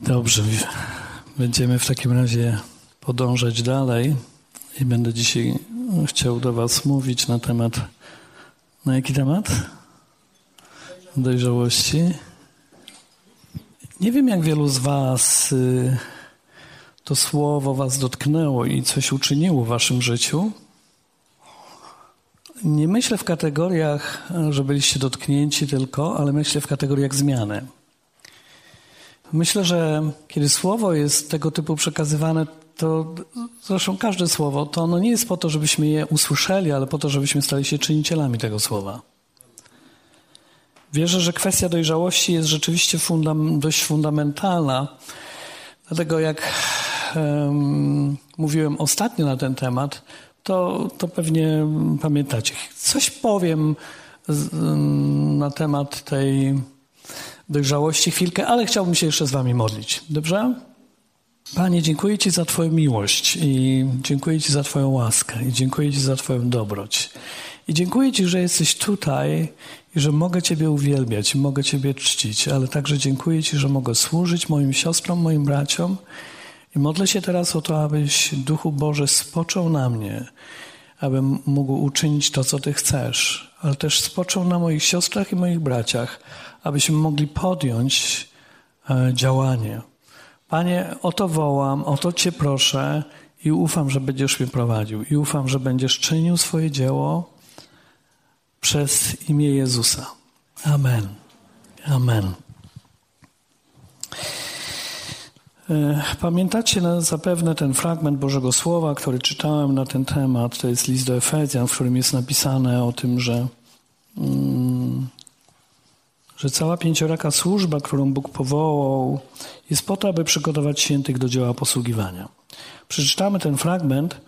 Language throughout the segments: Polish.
Dobrze, będziemy w takim razie podążać dalej i będę dzisiaj chciał do Was mówić na temat. Na jaki temat? Dojrzałości. Nie wiem, jak wielu z Was y, to słowo Was dotknęło i coś uczyniło w Waszym życiu. Nie myślę w kategoriach, że byliście dotknięci tylko, ale myślę w kategoriach zmiany. Myślę, że kiedy słowo jest tego typu przekazywane, to zresztą każde słowo, to ono nie jest po to, żebyśmy je usłyszeli, ale po to, żebyśmy stali się czynicielami tego słowa. Wierzę, że kwestia dojrzałości jest rzeczywiście fundam, dość fundamentalna. Dlatego jak um, mówiłem ostatnio na ten temat, to, to pewnie pamiętacie. Coś powiem z, na temat tej dojrzałości chwilkę, ale chciałbym się jeszcze z Wami modlić. Dobrze? Panie, dziękuję Ci za Twoją miłość i dziękuję Ci za Twoją łaskę i dziękuję Ci za Twoją dobroć. I dziękuję Ci, że jesteś tutaj i że mogę Ciebie uwielbiać, mogę Ciebie czcić, ale także dziękuję Ci, że mogę służyć moim siostrom, moim braciom i modlę się teraz o to, abyś Duchu Boże spoczął na mnie, abym mógł uczynić to, co Ty chcesz, ale też spoczął na moich siostrach i moich braciach, abyśmy mogli podjąć e, działanie. Panie, o to wołam, o to Cię proszę i ufam, że będziesz mnie prowadził i ufam, że będziesz czynił swoje dzieło przez imię Jezusa. Amen. Amen. E, pamiętacie zapewne ten fragment Bożego Słowa, który czytałem na ten temat. To jest list do Efezjan, w którym jest napisane o tym, że mm, że cała pięcioraka służba, którą Bóg powołał, jest po to, aby przygotować świętych do dzieła posługiwania. Przeczytamy ten fragment,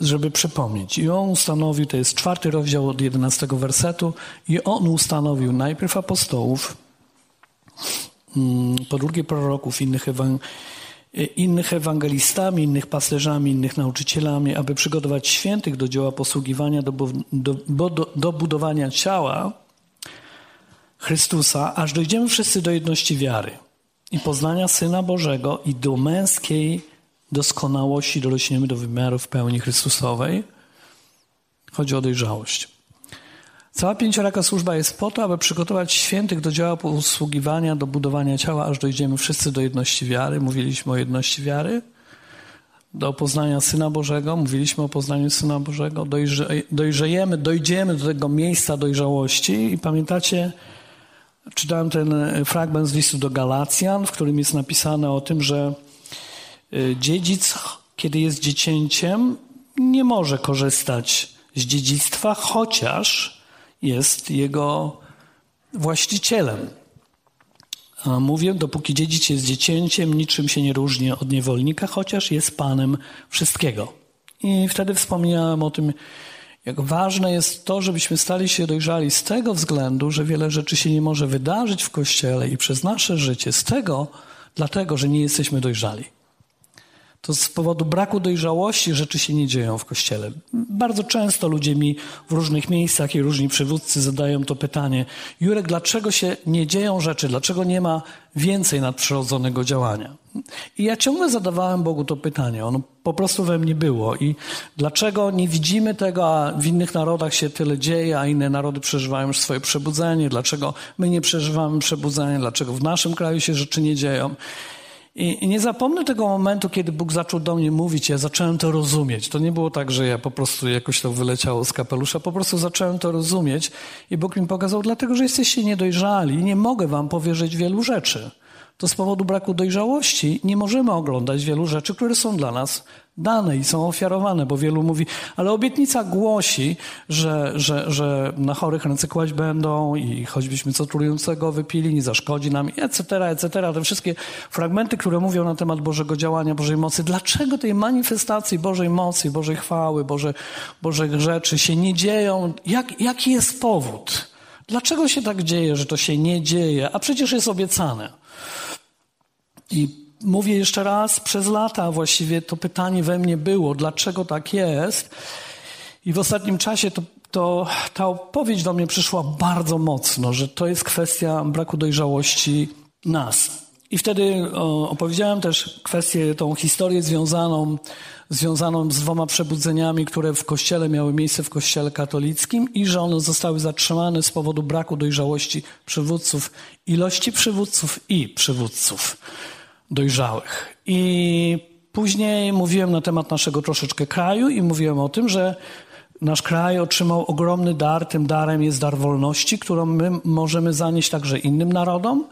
żeby przypomnieć. I on ustanowił, to jest czwarty rozdział od jedenastego wersetu, i on ustanowił najpierw apostołów, mm, po drugie proroków, innych, ewang innych ewangelistami, innych pasterzami, innych nauczycielami, aby przygotować świętych do dzieła posługiwania, do, do, do, do budowania ciała, Chrystusa, aż dojdziemy wszyscy do jedności wiary i poznania Syna Bożego i do męskiej doskonałości dorośniemy do wymiarów pełni Chrystusowej. Chodzi o dojrzałość. Cała pięcioraka służba jest po to, aby przygotować świętych do dzieła posługiwania, do budowania ciała, aż dojdziemy wszyscy do jedności wiary. Mówiliśmy o jedności wiary. Do poznania Syna Bożego. Mówiliśmy o poznaniu Syna Bożego. Dojrze, dojrzejemy, dojdziemy do tego miejsca dojrzałości. I pamiętacie, Czytałem ten e, fragment z listu do Galacjan, w którym jest napisane o tym, że e, dziedzic, kiedy jest dziecięciem, nie może korzystać z dziedzictwa, chociaż jest jego właścicielem. A mówię, dopóki dziedzic jest dziecięciem, niczym się nie różni od niewolnika, chociaż jest panem wszystkiego. I wtedy wspomniałem o tym, jak ważne jest to, żebyśmy stali się dojrzali z tego względu, że wiele rzeczy się nie może wydarzyć w Kościele i przez nasze życie, z tego, dlatego, że nie jesteśmy dojrzali. To z powodu braku dojrzałości rzeczy się nie dzieją w Kościele. Bardzo często ludzie mi w różnych miejscach i różni przywódcy zadają to pytanie: Jurek, dlaczego się nie dzieją rzeczy? Dlaczego nie ma więcej nadprzyrodzonego działania? I ja ciągle zadawałem Bogu to pytanie. Ono po prostu we mnie było. I dlaczego nie widzimy tego, a w innych narodach się tyle dzieje, a inne narody przeżywają już swoje przebudzenie? Dlaczego my nie przeżywamy przebudzenia? Dlaczego w naszym kraju się rzeczy nie dzieją? I, nie zapomnę tego momentu, kiedy Bóg zaczął do mnie mówić, ja zacząłem to rozumieć. To nie było tak, że ja po prostu jakoś to wyleciało z kapelusza, po prostu zacząłem to rozumieć i Bóg mi pokazał, dlatego że jesteście niedojrzali i nie mogę wam powierzyć wielu rzeczy to z powodu braku dojrzałości nie możemy oglądać wielu rzeczy, które są dla nas dane i są ofiarowane, bo wielu mówi, ale obietnica głosi, że, że, że na chorych ręce kłaść będą i choćbyśmy co trującego wypili, nie zaszkodzi nam, etc., etc. Te wszystkie fragmenty, które mówią na temat Bożego działania, Bożej mocy. Dlaczego tej manifestacji Bożej mocy, Bożej chwały, Boże, Bożych rzeczy się nie dzieją? Jak, jaki jest powód? Dlaczego się tak dzieje, że to się nie dzieje? A przecież jest obiecane. I mówię jeszcze raz, przez lata właściwie to pytanie we mnie było, dlaczego tak jest. I w ostatnim czasie to, to, ta odpowiedź do mnie przyszła bardzo mocno, że to jest kwestia braku dojrzałości nas. I wtedy opowiedziałem też kwestię, tą historię związaną, związaną z dwoma przebudzeniami, które w kościele miały miejsce w kościele katolickim i że one zostały zatrzymane z powodu braku dojrzałości przywódców, ilości przywódców i przywódców dojrzałych. I później mówiłem na temat naszego troszeczkę kraju i mówiłem o tym, że nasz kraj otrzymał ogromny dar. Tym darem jest dar wolności, którą my możemy zanieść także innym narodom.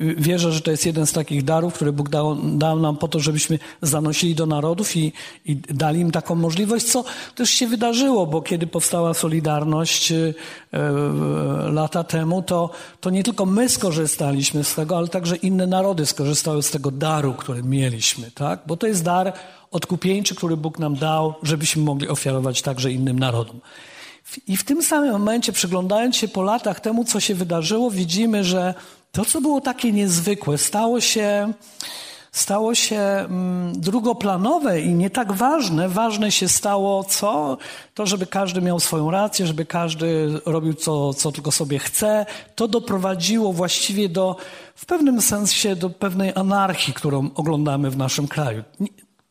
Wierzę, że to jest jeden z takich darów, które Bóg dał, dał nam po to, żebyśmy zanosili do narodów i, i, dali im taką możliwość, co też się wydarzyło, bo kiedy powstała Solidarność e, lata temu, to, to nie tylko my skorzystaliśmy z tego, ale także inne narody skorzystały z tego daru, który mieliśmy, tak? Bo to jest dar odkupieńczy, który Bóg nam dał, żebyśmy mogli ofiarować także innym narodom. I w tym samym momencie, przyglądając się po latach temu, co się wydarzyło, widzimy, że to, co było takie niezwykłe, stało się, stało się mm, drugoplanowe i nie tak ważne. Ważne się stało co? To, żeby każdy miał swoją rację, żeby każdy robił co, co tylko sobie chce. To doprowadziło właściwie do, w pewnym sensie, do pewnej anarchii, którą oglądamy w naszym kraju.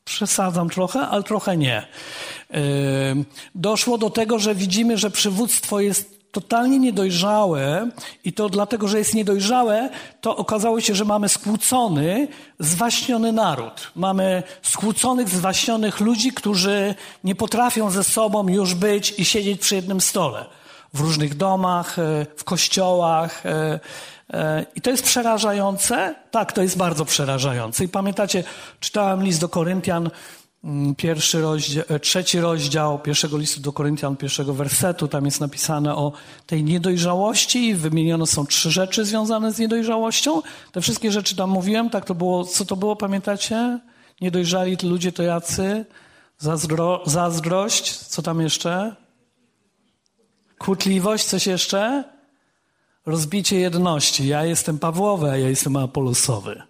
Przesadzam trochę, ale trochę nie. Doszło do tego, że widzimy, że przywództwo jest totalnie niedojrzałe i to dlatego, że jest niedojrzałe, to okazało się, że mamy skłócony, zwaśniony naród. Mamy skłóconych, zwaśnionych ludzi, którzy nie potrafią ze sobą już być i siedzieć przy jednym stole. W różnych domach, e, w kościołach. E, e, I to jest przerażające? Tak, to jest bardzo przerażające. I pamiętacie, czytałem list do Koryntian, pierwszy rozdział, e, trzeci rozdział pierwszego listu do Koryntian, pierwszego wersetu, tam jest napisane o tej niedojrzałości wymienione są trzy rzeczy związane z niedojrzałością. Te wszystkie rzeczy tam mówiłem, tak to było, co to było, pamiętacie? Niedojrzali ludzie to jacy? Zazdro, zazdrość, co tam jeszcze? Kłótliwość, coś jeszcze? Rozbicie jedności. Ja jestem Pawłowy, a ja jestem Apolosowy.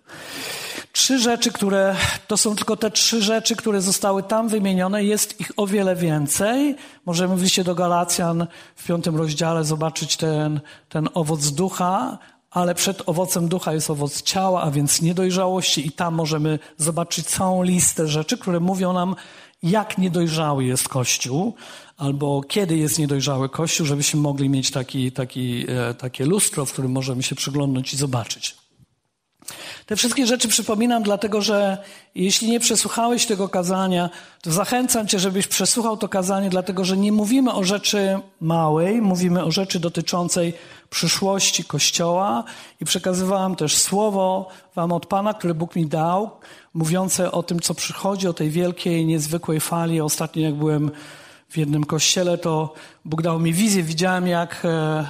Trzy rzeczy, które to są tylko te trzy rzeczy, które zostały tam wymienione. Jest ich o wiele więcej. Możemy wyjść do Galacjan w piątym rozdziale, zobaczyć ten, ten owoc ducha, ale przed owocem ducha jest owoc ciała, a więc niedojrzałości, i tam możemy zobaczyć całą listę rzeczy, które mówią nam, jak niedojrzały jest Kościół, albo kiedy jest niedojrzały Kościół, żebyśmy mogli mieć taki, taki, e, takie lustro, w którym możemy się przyglądnąć i zobaczyć. Te wszystkie rzeczy przypominam, dlatego że jeśli nie przesłuchałeś tego kazania, to zachęcam Cię, żebyś przesłuchał to kazanie, dlatego że nie mówimy o rzeczy małej, mówimy o rzeczy dotyczącej przyszłości Kościoła i przekazywałem też słowo Wam od Pana, które Bóg mi dał, mówiące o tym, co przychodzi, o tej wielkiej, niezwykłej fali. Ostatnio, jak byłem w jednym kościele, to Bóg dał mi wizję. Widziałem, jak e,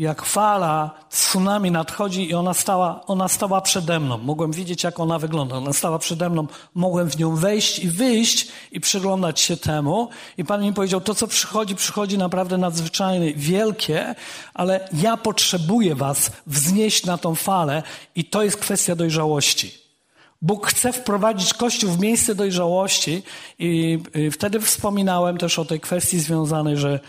jak fala tsunami nadchodzi i ona stała, ona stała przede mną. Mogłem widzieć, jak ona wygląda. Ona stała przede mną. Mogłem w nią wejść i wyjść i przyglądać się temu. I Pan mi powiedział, to co przychodzi, przychodzi naprawdę nadzwyczajne, wielkie, ale ja potrzebuję was wznieść na tą falę i to jest kwestia dojrzałości. Bóg chce wprowadzić Kościół w miejsce dojrzałości i wtedy wspominałem też o tej kwestii związanej, że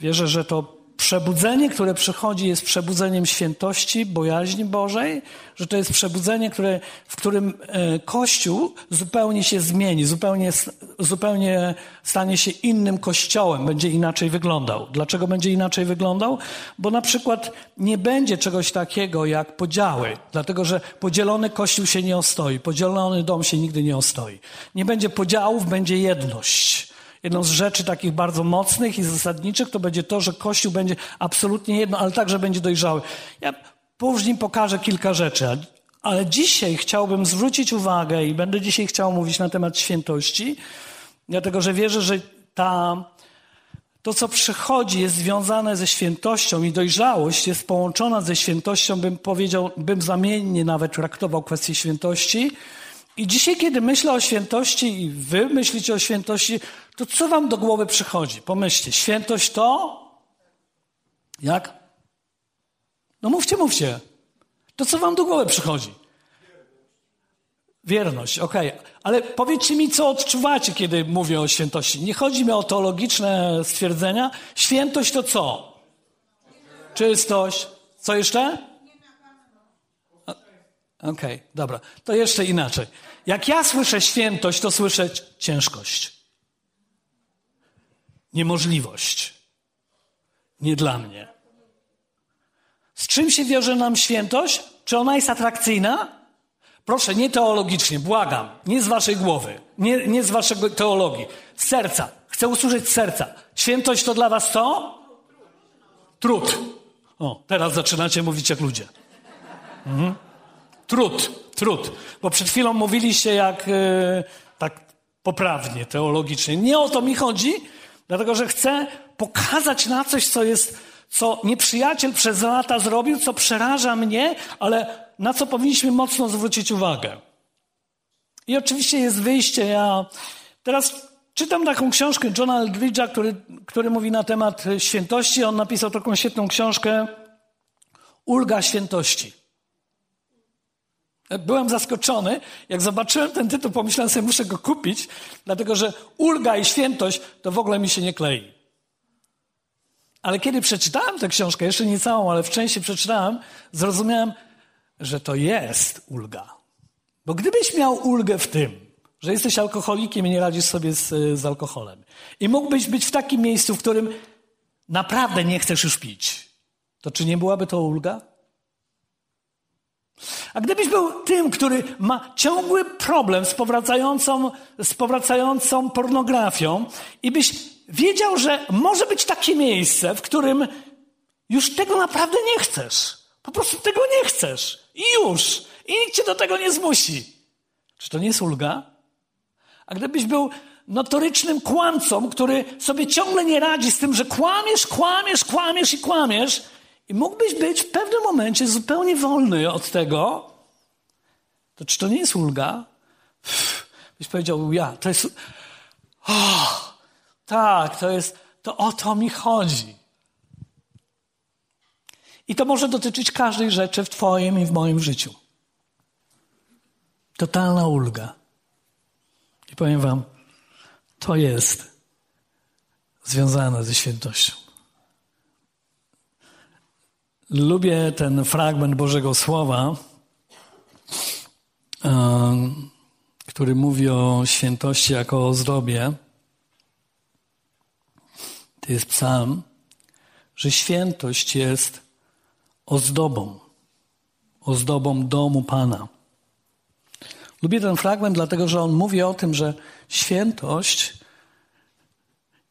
wierzę, że to Przebudzenie, które przychodzi, jest przebudzeniem świętości, bojaźni Bożej, że to jest przebudzenie, które, w którym e, Kościół zupełnie się zmieni, zupełnie, zupełnie stanie się innym Kościołem, będzie inaczej wyglądał. Dlaczego będzie inaczej wyglądał? Bo na przykład nie będzie czegoś takiego jak podziały, dlatego że podzielony Kościół się nie ostoi, podzielony dom się nigdy nie ostoi. Nie będzie podziałów, będzie jedność. Jedną z rzeczy takich bardzo mocnych i zasadniczych to będzie to, że Kościół będzie absolutnie jedno, ale także będzie dojrzały. Ja później pokażę kilka rzeczy, ale dzisiaj chciałbym zwrócić uwagę i będę dzisiaj chciał mówić na temat świętości, dlatego że wierzę, że ta, to, co przychodzi, jest związane ze świętością i dojrzałość jest połączona ze świętością, bym powiedział, bym zamiennie nawet traktował kwestię świętości, i dzisiaj, kiedy myślę o świętości i wy myślicie o świętości, to co wam do głowy przychodzi? Pomyślcie, świętość to? Jak? No mówcie, mówcie. To co wam do głowy przychodzi? Wierność, okej. Okay. Ale powiedzcie mi, co odczuwacie, kiedy mówię o świętości. Nie chodzi mi o teologiczne stwierdzenia. Świętość to co? Czystość. Co jeszcze? Okej, okay, dobra. To jeszcze inaczej. Jak ja słyszę świętość, to słyszę ciężkość. Niemożliwość. Nie dla mnie. Z czym się wiąże nam świętość? Czy ona jest atrakcyjna? Proszę, nie teologicznie, błagam. Nie z waszej głowy. Nie, nie z waszego teologii. Z serca. Chcę usłyszeć serca. Świętość to dla was co? Trud. O, teraz zaczynacie mówić jak ludzie. Mhm. Trud, trud. Bo przed chwilą mówiliście jak yy, tak poprawnie, teologicznie. Nie o to mi chodzi, dlatego że chcę pokazać na coś, co jest, co nieprzyjaciel przez lata zrobił, co przeraża mnie, ale na co powinniśmy mocno zwrócić uwagę. I oczywiście jest wyjście. Ja teraz czytam taką książkę Johna Eldridge'a, który, który mówi na temat świętości. On napisał taką świetną książkę Ulga świętości. Byłem zaskoczony, jak zobaczyłem ten tytuł, pomyślałem sobie, muszę go kupić, dlatego że ulga i świętość to w ogóle mi się nie klei. Ale kiedy przeczytałem tę książkę, jeszcze nie całą, ale w części przeczytałem, zrozumiałem, że to jest ulga. Bo gdybyś miał ulgę w tym, że jesteś alkoholikiem i nie radzisz sobie z, z alkoholem, i mógłbyś być w takim miejscu, w którym naprawdę nie chcesz już pić, to czy nie byłaby to ulga? A gdybyś był tym, który ma ciągły problem z powracającą, z powracającą pornografią i byś wiedział, że może być takie miejsce, w którym już tego naprawdę nie chcesz. Po prostu tego nie chcesz. I już. I nikt cię do tego nie zmusi. Czy to nie jest ulga? A gdybyś był notorycznym kłamcą, który sobie ciągle nie radzi z tym, że kłamiesz, kłamiesz, kłamiesz i kłamiesz, i mógłbyś być w pewnym momencie zupełnie wolny od tego, to czy to nie jest ulga? Byś powiedział, ja, to jest. Oh, tak, to jest. To o to mi chodzi. I to może dotyczyć każdej rzeczy w Twoim i w moim życiu. Totalna ulga. I powiem Wam, to jest związane ze świętością. Lubię ten fragment Bożego Słowa, który mówi o świętości jako o zdrobie. To jest psalm, że świętość jest ozdobą, ozdobą domu Pana. Lubię ten fragment, dlatego że on mówi o tym, że świętość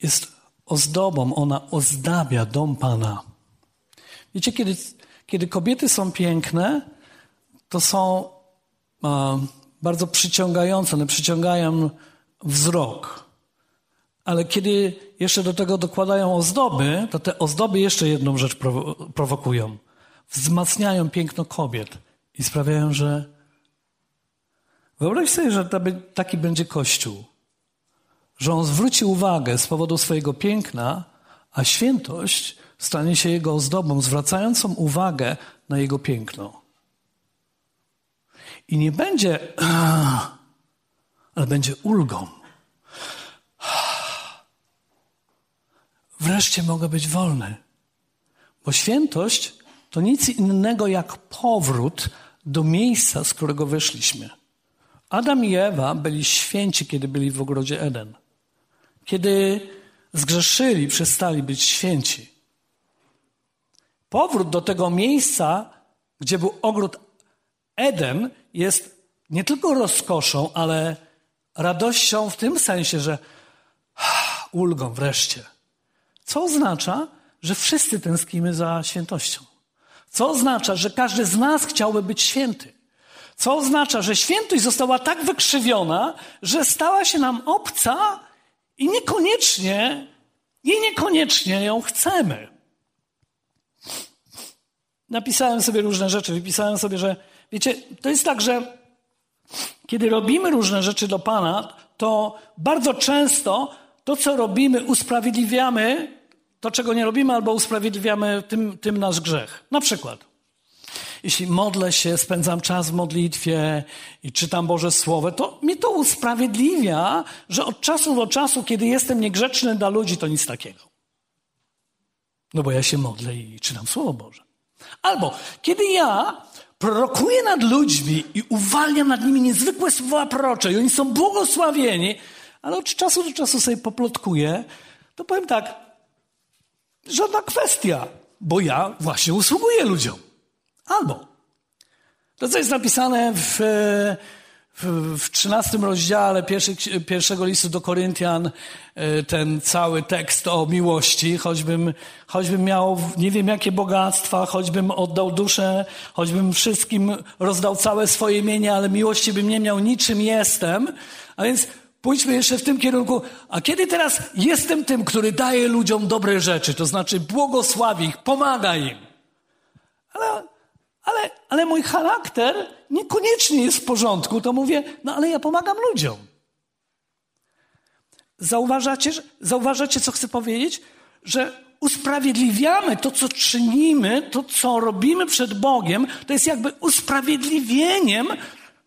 jest ozdobą, ona ozdabia dom Pana. Wiecie, kiedy, kiedy kobiety są piękne, to są bardzo przyciągające, one przyciągają wzrok. Ale kiedy jeszcze do tego dokładają ozdoby, to te ozdoby jeszcze jedną rzecz prowokują. Wzmacniają piękno kobiet i sprawiają, że. Wyobraź sobie, że taki będzie kościół. Że on zwróci uwagę z powodu swojego piękna, a świętość stanie się jego ozdobą, zwracającą uwagę na jego piękno. I nie będzie, ale będzie ulgą. Wreszcie mogę być wolny. Bo świętość to nic innego jak powrót do miejsca, z którego wyszliśmy. Adam i Ewa byli święci, kiedy byli w ogrodzie Eden. Kiedy zgrzeszyli, przestali być święci. Powrót do tego miejsca, gdzie był ogród Eden, jest nie tylko rozkoszą, ale radością w tym sensie, że ulgą wreszcie. Co oznacza, że wszyscy tęsknimy za świętością. Co oznacza, że każdy z nas chciałby być święty. Co oznacza, że świętość została tak wykrzywiona, że stała się nam obca i niekoniecznie, i niekoniecznie ją chcemy. Napisałem sobie różne rzeczy, wypisałem sobie, że wiecie, to jest tak, że kiedy robimy różne rzeczy do Pana, to bardzo często to, co robimy, usprawiedliwiamy to, czego nie robimy, albo usprawiedliwiamy tym, tym nasz grzech. Na przykład, jeśli modlę się, spędzam czas w modlitwie i czytam Boże Słowo, to mi to usprawiedliwia, że od czasu do czasu, kiedy jestem niegrzeczny dla ludzi, to nic takiego. No bo ja się modlę i czytam Słowo Boże. Albo kiedy ja prorokuje nad ludźmi i uwalnia nad nimi niezwykłe słowa prorocze i oni są błogosławieni, ale od czasu do czasu sobie poplotkuję, to powiem tak, żadna kwestia, bo ja właśnie usługuję ludziom. Albo to, co jest napisane w, w, w 13 rozdziale pierwszego listu do Koryntian, e, ten cały tekst o miłości, choćbym, choćbym miał nie wiem jakie bogactwa, choćbym oddał duszę, choćbym wszystkim rozdał całe swoje mienie, ale miłości bym nie miał, niczym jestem. A więc pójdźmy jeszcze w tym kierunku. A kiedy teraz jestem tym, który daje ludziom dobre rzeczy, to znaczy błogosławi ich, pomaga im. Ale ale, ale mój charakter niekoniecznie jest w porządku, to mówię, no ale ja pomagam ludziom. Zauważacie, zauważacie, co chcę powiedzieć? Że usprawiedliwiamy to, co czynimy, to, co robimy przed Bogiem, to jest jakby usprawiedliwieniem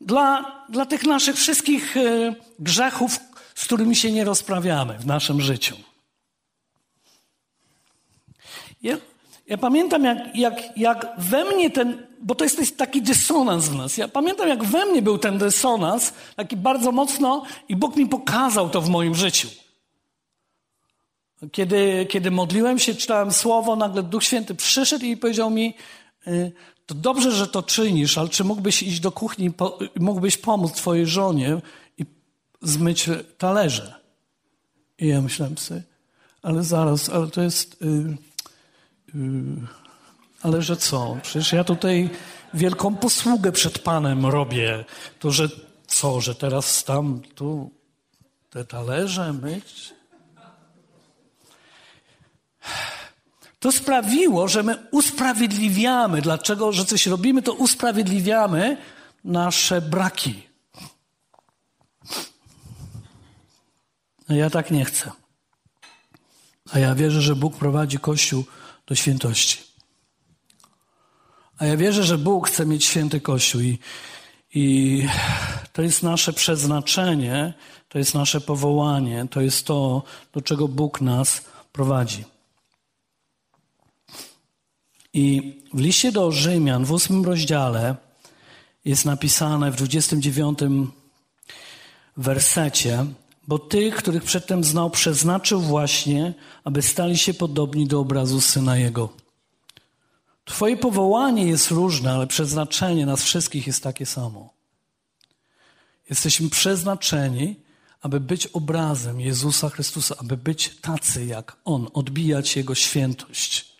dla, dla tych naszych wszystkich e, grzechów, z którymi się nie rozprawiamy w naszym życiu. Ja, ja pamiętam, jak, jak, jak we mnie ten, bo to jest taki dysonans w nas. Ja pamiętam, jak we mnie był ten dysonans, taki bardzo mocno, i Bóg mi pokazał to w moim życiu. Kiedy, kiedy modliłem się, czytałem słowo, nagle Duch Święty przyszedł i powiedział mi: y, To dobrze, że to czynisz, ale czy mógłbyś iść do kuchni, mógłbyś pomóc Twojej żonie i zmyć talerze? I ja myślałem sobie, ale zaraz, ale to jest. Yy, Yy, ale że co? Przecież ja tutaj wielką posługę przed Panem robię. To, że co, że teraz tam tu te talerze myć? To sprawiło, że my usprawiedliwiamy. Dlaczego, że coś robimy, to usprawiedliwiamy nasze braki. A ja tak nie chcę. A ja wierzę, że Bóg prowadzi Kościół do świętości. A ja wierzę, że Bóg chce mieć święty Kościół i, i to jest nasze przeznaczenie, to jest nasze powołanie, to jest to, do czego Bóg nas prowadzi. I w liście do Rzymian w ósmym rozdziale jest napisane w 29 wersecie, bo tych, których przedtem znał, przeznaczył właśnie, aby stali się podobni do obrazu Syna Jego. Twoje powołanie jest różne, ale przeznaczenie nas wszystkich jest takie samo. Jesteśmy przeznaczeni, aby być obrazem Jezusa Chrystusa, aby być tacy jak On, odbijać Jego świętość.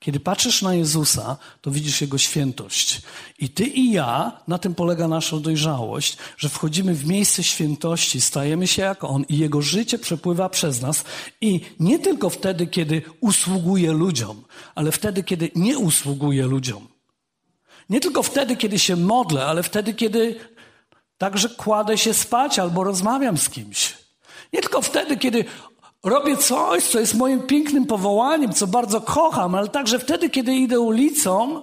Kiedy patrzysz na Jezusa, to widzisz Jego świętość. I ty i ja, na tym polega nasza dojrzałość, że wchodzimy w miejsce świętości, stajemy się jak On i Jego życie przepływa przez nas. I nie tylko wtedy, kiedy usługuje ludziom, ale wtedy, kiedy nie usługuje ludziom. Nie tylko wtedy, kiedy się modlę, ale wtedy, kiedy także kładę się spać albo rozmawiam z kimś. Nie tylko wtedy, kiedy robię coś, co jest moim pięknym powołaniem, co bardzo kocham, ale także wtedy, kiedy idę ulicą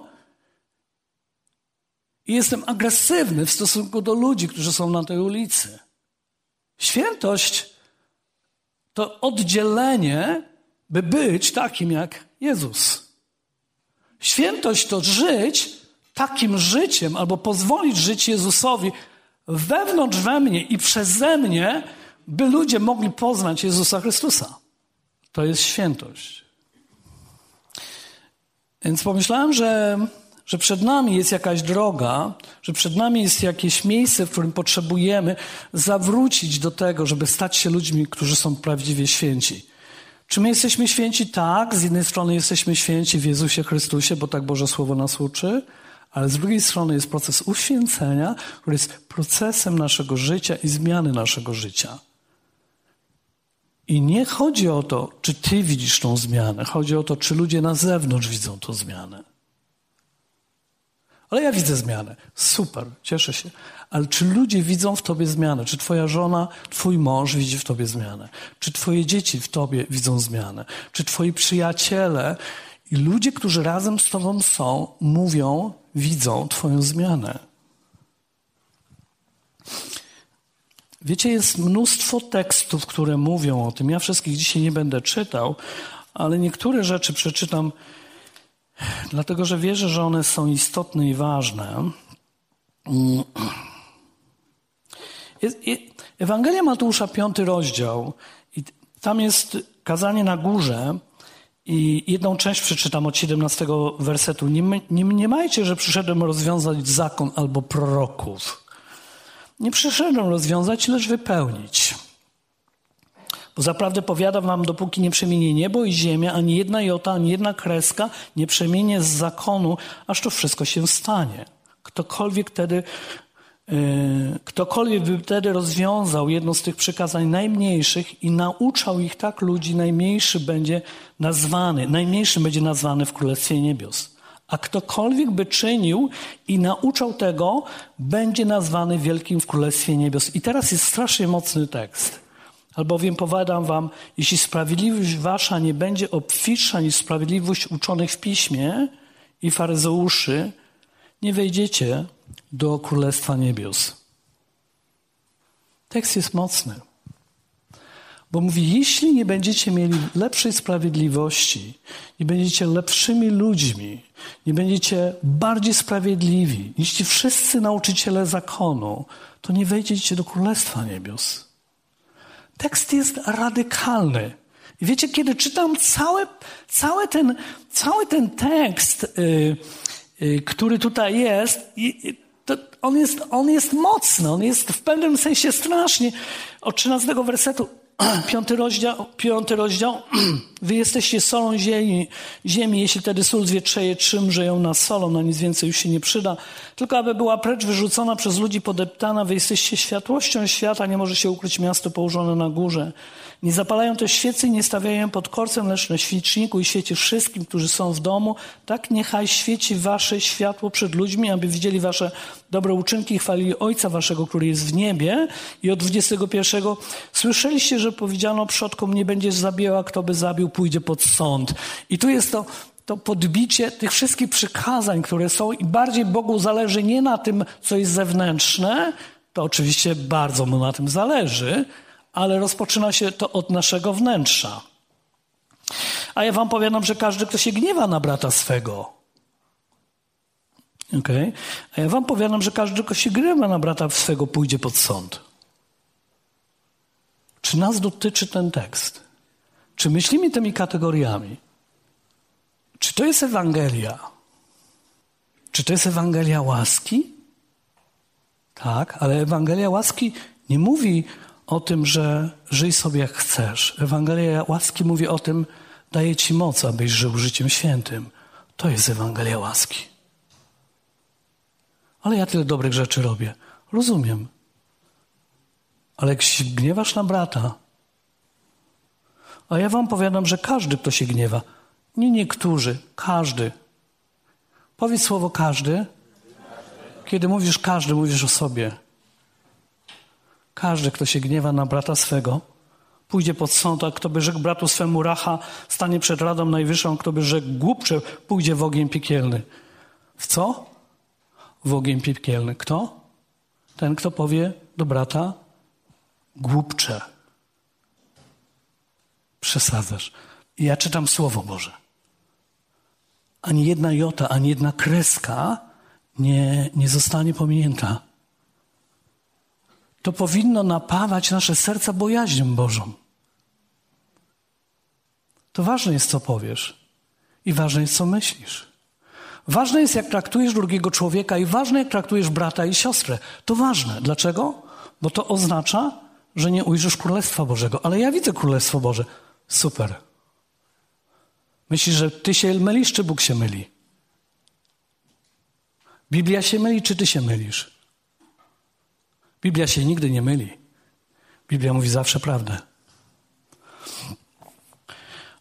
i jestem agresywny w stosunku do ludzi, którzy są na tej ulicy. Świętość to oddzielenie, by być takim jak Jezus. Świętość to żyć takim życiem, albo pozwolić żyć Jezusowi wewnątrz we mnie i przeze mnie, by ludzie mogli poznać Jezusa Chrystusa. To jest świętość. Więc pomyślałem, że, że przed nami jest jakaś droga, że przed nami jest jakieś miejsce, w którym potrzebujemy zawrócić do tego, żeby stać się ludźmi, którzy są prawdziwie święci. Czy my jesteśmy święci? Tak. Z jednej strony jesteśmy święci w Jezusie Chrystusie, bo tak Boże Słowo nas uczy, ale z drugiej strony jest proces uświęcenia, który jest procesem naszego życia i zmiany naszego życia. I nie chodzi o to, czy ty widzisz tą zmianę, chodzi o to, czy ludzie na zewnątrz widzą tą zmianę. Ale ja widzę zmianę. Super, cieszę się. Ale czy ludzie widzą w tobie zmianę? Czy twoja żona, twój mąż widzi w tobie zmianę? Czy twoje dzieci w tobie widzą zmianę? Czy twoi przyjaciele i ludzie, którzy razem z tobą są, mówią, widzą twoją zmianę? Wiecie, jest mnóstwo tekstów, które mówią o tym. Ja wszystkich dzisiaj nie będę czytał, ale niektóre rzeczy przeczytam, dlatego że wierzę, że one są istotne i ważne. Mm. Ewangelia Mateusza, piąty rozdział. I tam jest kazanie na górze. I jedną część przeczytam od 17 wersetu. Nie, nie mniemajcie, że przyszedłem rozwiązać zakon albo proroków. Nie przyszedłem rozwiązać, lecz wypełnić. Bo zaprawdę powiadam wam, dopóki nie przemienie niebo i ziemia, ani jedna jota, ani jedna kreska nie przemienie z zakonu, aż to wszystko się stanie. Ktokolwiek wtedy, yy, ktokolwiek by wtedy rozwiązał jedno z tych przykazań najmniejszych i nauczał ich tak ludzi, najmniejszy będzie nazwany, najmniejszy będzie nazwany w Królestwie Niebios. A ktokolwiek by czynił i nauczał tego, będzie nazwany wielkim w Królestwie Niebios. I teraz jest strasznie mocny tekst. Albowiem powiadam wam, jeśli sprawiedliwość wasza nie będzie obfitsza niż sprawiedliwość uczonych w piśmie i faryzeuszy, nie wejdziecie do Królestwa Niebios. Tekst jest mocny. Bo mówi, jeśli nie będziecie mieli lepszej sprawiedliwości, nie będziecie lepszymi ludźmi, nie będziecie bardziej sprawiedliwi niż ci wszyscy nauczyciele zakonu, to nie wejdziecie do Królestwa Niebios. Tekst jest radykalny. I wiecie, kiedy czytam cały, cały, ten, cały ten tekst, yy, yy, który tutaj jest, yy, on jest, on jest mocny, on jest w pewnym sensie strasznie. Od 13 wersetu piąty rozdział, piąty rozdział. Wy jesteście solą ziemi, ziemi, jeśli tedy sól zwietrzeje, czymże ją na solą, na nic więcej już się nie przyda. Tylko aby była precz wyrzucona przez ludzi podeptana, wy jesteście światłością świata, nie może się ukryć miasto położone na górze. Nie zapalają też świecy i nie stawiają pod korcem, lecz na świeczniku i świeci wszystkim, którzy są w domu. Tak niechaj świeci wasze światło przed ludźmi, aby widzieli wasze dobre uczynki i chwalili Ojca waszego, który jest w niebie. I od 21 słyszeliście, że powiedziano przodkom, nie będziesz zabijał, a kto by zabił, pójdzie pod sąd. I tu jest to to podbicie tych wszystkich przykazań, które są, i bardziej Bogu zależy nie na tym, co jest zewnętrzne, to oczywiście bardzo mu na tym zależy, ale rozpoczyna się to od naszego wnętrza. A ja wam powiadam, że każdy, kto się gniewa na brata swego, okay? a ja wam powiadam, że każdy, kto się gniewa na brata swego, pójdzie pod sąd. Czy nas dotyczy ten tekst? Czy myślimy tymi kategoriami? Czy to jest Ewangelia? Czy to jest Ewangelia łaski? Tak, ale Ewangelia łaski nie mówi o tym, że żyj sobie jak chcesz. Ewangelia łaski mówi o tym, daje ci moc, abyś żył życiem świętym. To jest Ewangelia łaski. Ale ja tyle dobrych rzeczy robię. Rozumiem. Ale jak się gniewasz na brata, a ja wam powiadam, że każdy, kto się gniewa, nie niektórzy, każdy. Powiedz słowo każdy. Kiedy mówisz każdy, mówisz o sobie. Każdy, kto się gniewa na brata swego, pójdzie pod sąd, a kto by rzekł bratu swemu racha, stanie przed Radą Najwyższą, kto by rzekł głupcze, pójdzie w ogień piekielny. W co? W ogień piekielny. Kto? Ten, kto powie do brata głupcze. Przesadzasz. Ja czytam Słowo Boże. Ani jedna jota, ani jedna kreska nie, nie zostanie pominięta to powinno napawać nasze serca bojaźnią Bożą. To ważne jest, co powiesz i ważne jest, co myślisz. Ważne jest, jak traktujesz drugiego człowieka i ważne, jak traktujesz brata i siostrę. To ważne. Dlaczego? Bo to oznacza, że nie ujrzysz Królestwa Bożego. Ale ja widzę Królestwo Boże. Super. Myślisz, że ty się mylisz, czy Bóg się myli? Biblia się myli, czy ty się mylisz? Biblia się nigdy nie myli. Biblia mówi zawsze prawdę.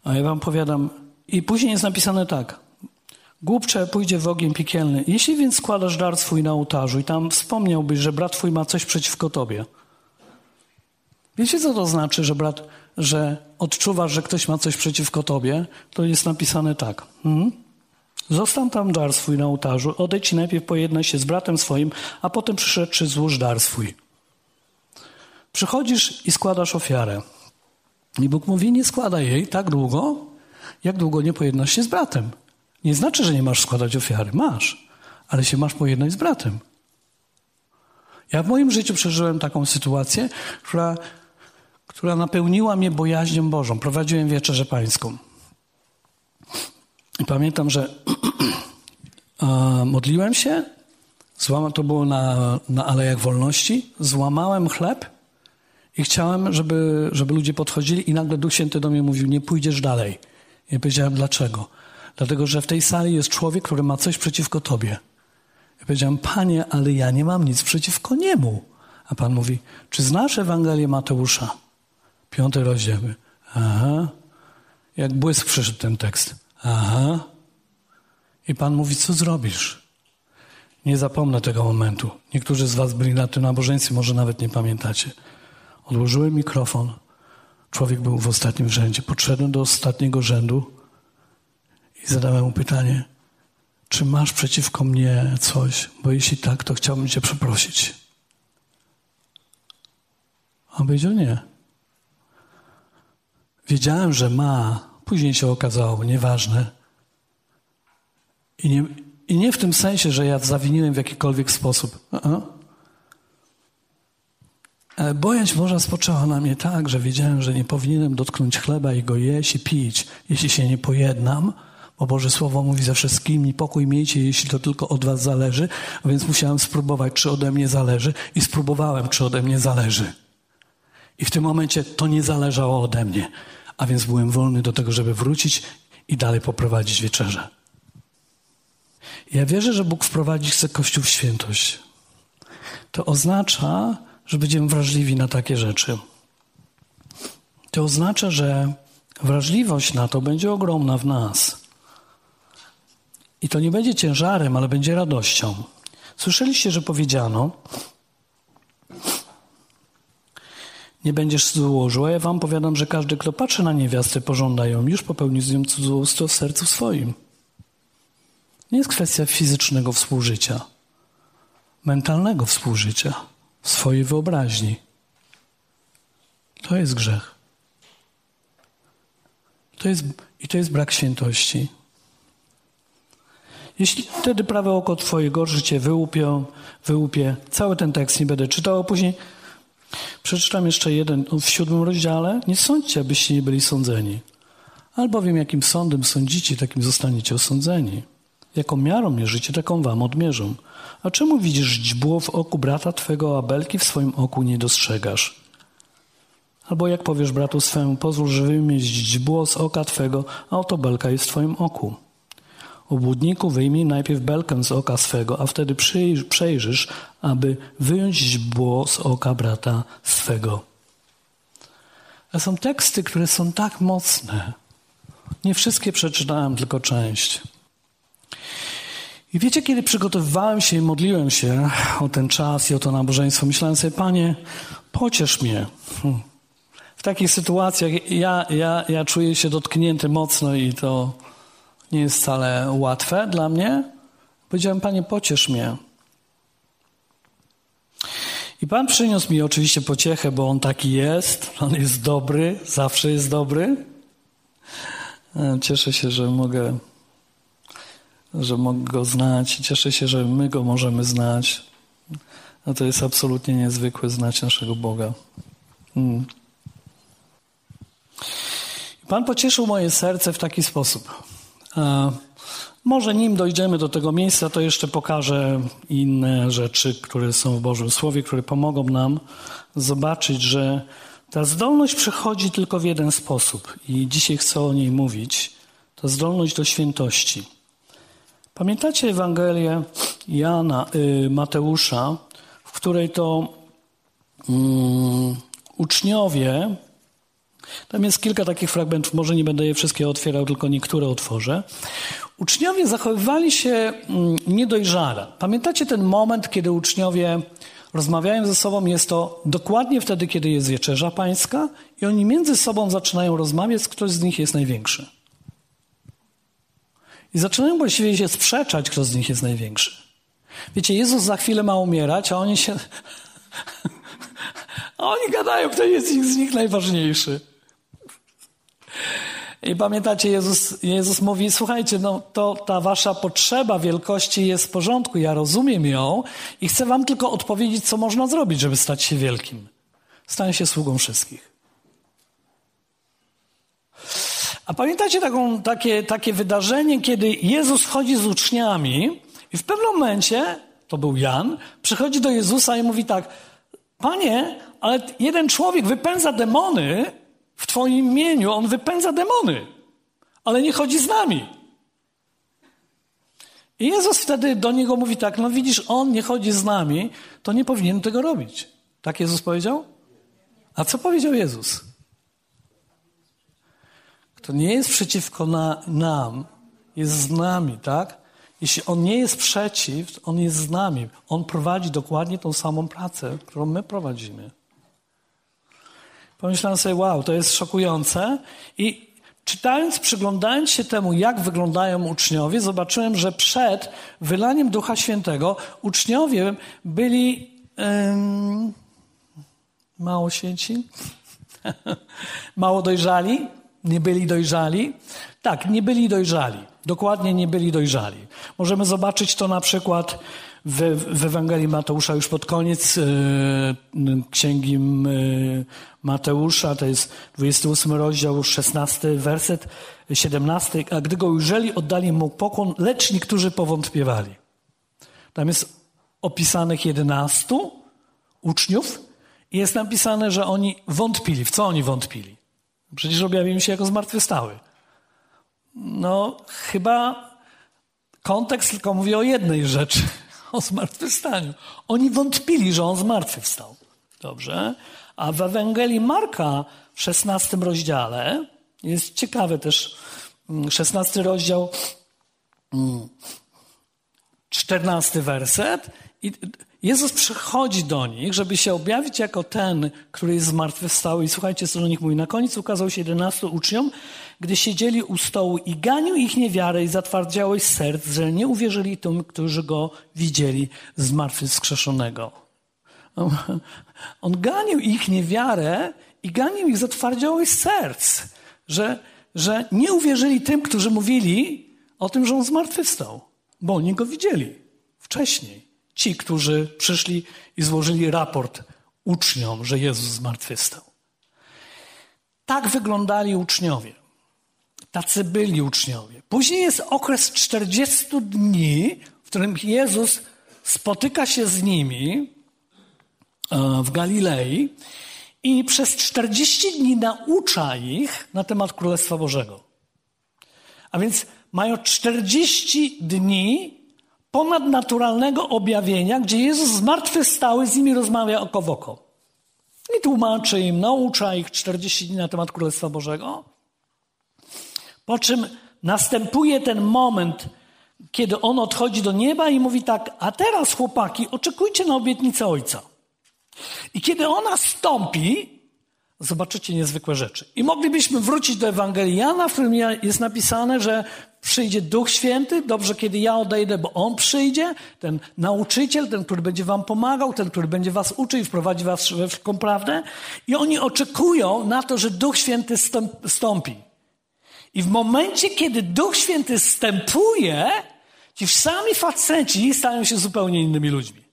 A ja wam powiadam, i później jest napisane tak. Głupcze pójdzie w ogień piekielny. Jeśli więc składasz dar swój na ołtarzu i tam wspomniałbyś, że brat twój ma coś przeciwko tobie. Wiecie, co to znaczy, że brat, że odczuwasz, że ktoś ma coś przeciwko tobie? To jest napisane tak. Hmm? Zostań tam dar swój na ołtarzu, odejdź i najpierw pojednaj się z bratem swoim, a potem przyszedłszy złóż dar swój. Przychodzisz i składasz ofiarę. I Bóg mówi, nie składaj jej tak długo, jak długo nie pojednasz się z bratem. Nie znaczy, że nie masz składać ofiary. Masz, ale się masz pojednać z bratem. Ja w moim życiu przeżyłem taką sytuację, która, która napełniła mnie bojaźnią Bożą. Prowadziłem wieczerzę pańską. I pamiętam, że modliłem się, złama, to było na, na Alejach Wolności, złamałem chleb i chciałem, żeby, żeby ludzie podchodzili i nagle Duch Święty do mnie mówił, nie pójdziesz dalej. I powiedziałem, dlaczego? Dlatego, że w tej sali jest człowiek, który ma coś przeciwko tobie. Ja powiedziałem, panie, ale ja nie mam nic przeciwko niemu. A pan mówi, czy znasz Ewangelię Mateusza? Piąty rozdział. Aha. Jak błysk przyszedł ten tekst. Aha. I pan mówi, co zrobisz? Nie zapomnę tego momentu. Niektórzy z was byli na tym nabożeństwie, może nawet nie pamiętacie. Odłożyłem mikrofon. Człowiek był w ostatnim rzędzie. Podszedłem do ostatniego rzędu i zadałem mu pytanie, czy masz przeciwko mnie coś? Bo jeśli tak, to chciałbym cię przeprosić. A on powiedział nie. Wiedziałem, że ma. Później się okazało, nieważne. I nie, I nie w tym sensie, że ja zawiniłem w jakikolwiek sposób. Uh-uh. Ale bojaźń Boża spoczęła na mnie tak, że wiedziałem, że nie powinienem dotknąć chleba i go jeść i pić, jeśli się nie pojednam, bo Boże Słowo mówi ze wszystkimi, pokój miejcie, jeśli to tylko od was zależy, a więc musiałem spróbować, czy ode mnie zależy i spróbowałem, czy ode mnie zależy. I w tym momencie to nie zależało ode mnie, a więc byłem wolny do tego, żeby wrócić i dalej poprowadzić wieczerzę. Ja wierzę, że Bóg wprowadzi chce Kościół w świętość. To oznacza, że będziemy wrażliwi na takie rzeczy. To oznacza, że wrażliwość na to będzie ogromna w nas. I to nie będzie ciężarem, ale będzie radością. Słyszeliście, że powiedziano, nie będziesz złożył, a ja wam powiadam, że każdy, kto patrzy na niewiastę, pożąda ją, już popełni z nią cudzołóstwo w sercu swoim. Nie jest kwestia fizycznego współżycia, mentalnego współżycia, swojej wyobraźni. To jest grzech. To jest, I to jest brak świętości. Jeśli wtedy prawe oko Twoje gorszy Cię wyłupie, wyłupie, cały ten tekst nie będę czytał, a później przeczytam jeszcze jeden w siódmym rozdziale. Nie sądźcie, abyście nie byli sądzeni. Albowiem jakim sądem sądzicie, takim zostaniecie osądzeni. Jaką miarą mierzycie, taką wam odmierzą. A czemu widzisz źdźbło w oku brata twego, a belki w swoim oku nie dostrzegasz? Albo jak powiesz bratu swemu, pozwól, że wyjmie źdźbło z oka twego, a oto belka jest w twoim oku. Obłudniku wyjmij najpierw belkę z oka swego, a wtedy przejrzysz, aby wyjąć źdźbło z oka brata swego. To są teksty, które są tak mocne. Nie wszystkie przeczytałem, tylko część. I wiecie, kiedy przygotowywałem się i modliłem się o ten czas i o to nabożeństwo, myślałem sobie, Panie, pociesz mnie. W takich sytuacjach ja, ja, ja czuję się dotknięty mocno i to nie jest wcale łatwe dla mnie. Powiedziałem, Panie, pociesz mnie. I Pan przyniósł mi oczywiście pociechę, bo On taki jest. On jest dobry, zawsze jest dobry. E, cieszę się, że mogę, że mogę Go znać. Cieszę się, że my Go możemy znać. No to jest absolutnie niezwykłe znać naszego Boga. Hmm. Pan pocieszył moje serce w taki sposób. Może nim dojdziemy do tego miejsca, to jeszcze pokażę inne rzeczy, które są w Bożym Słowie, które pomogą nam zobaczyć, że ta zdolność przychodzi tylko w jeden sposób i dzisiaj chcę o niej mówić. To zdolność do świętości. Pamiętacie Ewangelię Jana, y, Mateusza, w której to um, uczniowie tam jest kilka takich fragmentów, może nie będę je wszystkie otwierał, tylko niektóre otworzę. Uczniowie zachowywali się mm, niedojrzale. Pamiętacie ten moment, kiedy uczniowie rozmawiają ze sobą? Jest to dokładnie wtedy, kiedy jest wieczerza pańska i oni między sobą zaczynają rozmawiać, kto z nich jest największy. I zaczynają właściwie się sprzeczać, kto z nich jest największy. Wiecie, Jezus za chwilę ma umierać, a oni się... a oni gadają, kto jest z nich najważniejszy. I pamiętacie, Jezus, Jezus mówi, słuchajcie, no to ta wasza potrzeba wielkości jest w porządku, ja rozumiem ją i chcę wam tylko odpowiedzieć, co można zrobić, żeby stać się wielkim. Stań się sługą wszystkich. A pamiętacie taką, takie, takie wydarzenie, kiedy Jezus chodzi z uczniami i w pewnym momencie, to był Jan, przychodzi do Jezusa i mówi tak, Panie, ale jeden człowiek wypędza demony w Twoim imieniu, on wypędza demony, ale nie chodzi z nami. I Jezus wtedy do niego mówi tak, no widzisz, on nie chodzi z nami, to nie powinien tego robić. Tak Jezus powiedział? A co powiedział Jezus? Kto nie jest przeciwko na, nam, jest z nami, tak? Jeśli on nie jest przeciw, on jest z nami. On prowadzi dokładnie tą samą pracę, którą my prowadzimy. Pomyślałem sobie, wow, to jest szokujące. I czytając, przyglądając się temu, jak wyglądają uczniowie, zobaczyłem, że przed wylaniem Ducha Świętego uczniowie byli um, mało święci, mało dojrzali, nie byli dojrzali. Tak, nie byli dojrzali. Dokładnie nie byli dojrzali. Możemy zobaczyć to na przykład w, w Ewangelii Mateusza już pod koniec yy, księgi yy, Mateusza, to jest 28 rozdział, 16 werset, 17. A gdy go ujrzeli, oddali mu pokłon, lecz niektórzy powątpiewali. Tam jest opisanych 11 uczniów i jest napisane, że oni wątpili. W co oni wątpili? Przecież objawił się jako zmartwychwstały. No, chyba kontekst tylko mówi o jednej rzeczy, o zmartwychwstaniu. Oni wątpili, że on zmartwychwstał. Dobrze? A w Ewangelii Marka w 16 rozdziale jest ciekawe też, 16 mm, rozdział, 14 mm, werset i Jezus przychodzi do nich, żeby się objawić jako ten, który jest zmartwychwstały. I słuchajcie, co do nich mówi. Na koniec ukazał się jedenastu uczniom, gdy siedzieli u stołu i ganił ich niewiarę i zatwardziałość serc, że nie uwierzyli tym, którzy go widzieli zmartwychwskrzeszonego. On ganił ich niewiarę i ganił ich zatwardziałość serc, że, że nie uwierzyli tym, którzy mówili o tym, że on zmartwychwstał, bo oni go widzieli wcześniej. Ci, którzy przyszli i złożyli raport uczniom, że Jezus zmartwychwstał. Tak wyglądali uczniowie. Tacy byli uczniowie. Później jest okres 40 dni, w którym Jezus spotyka się z nimi e, w Galilei i przez 40 dni naucza ich na temat Królestwa Bożego. A więc mają 40 dni ponadnaturalnego objawienia, gdzie Jezus zmartwychwstały z nimi rozmawia oko w oko. I tłumaczy im, naucza ich 40 dni na temat Królestwa Bożego. Po czym następuje ten moment, kiedy on odchodzi do nieba i mówi tak, a teraz chłopaki, oczekujcie na obietnicę Ojca. I kiedy ona stąpi, zobaczycie niezwykłe rzeczy. I moglibyśmy wrócić do Ewangelii Jana, w którym jest napisane, że przyjdzie Duch Święty, dobrze, kiedy ja odejdę, bo On przyjdzie, ten nauczyciel, ten, który będzie wam pomagał, ten, który będzie was uczył i wprowadzi was we wszystką prawdę. I oni oczekują na to, że Duch Święty stąpi. I w momencie, kiedy Duch Święty stępuje, ci sami faceci stają się zupełnie innymi ludźmi.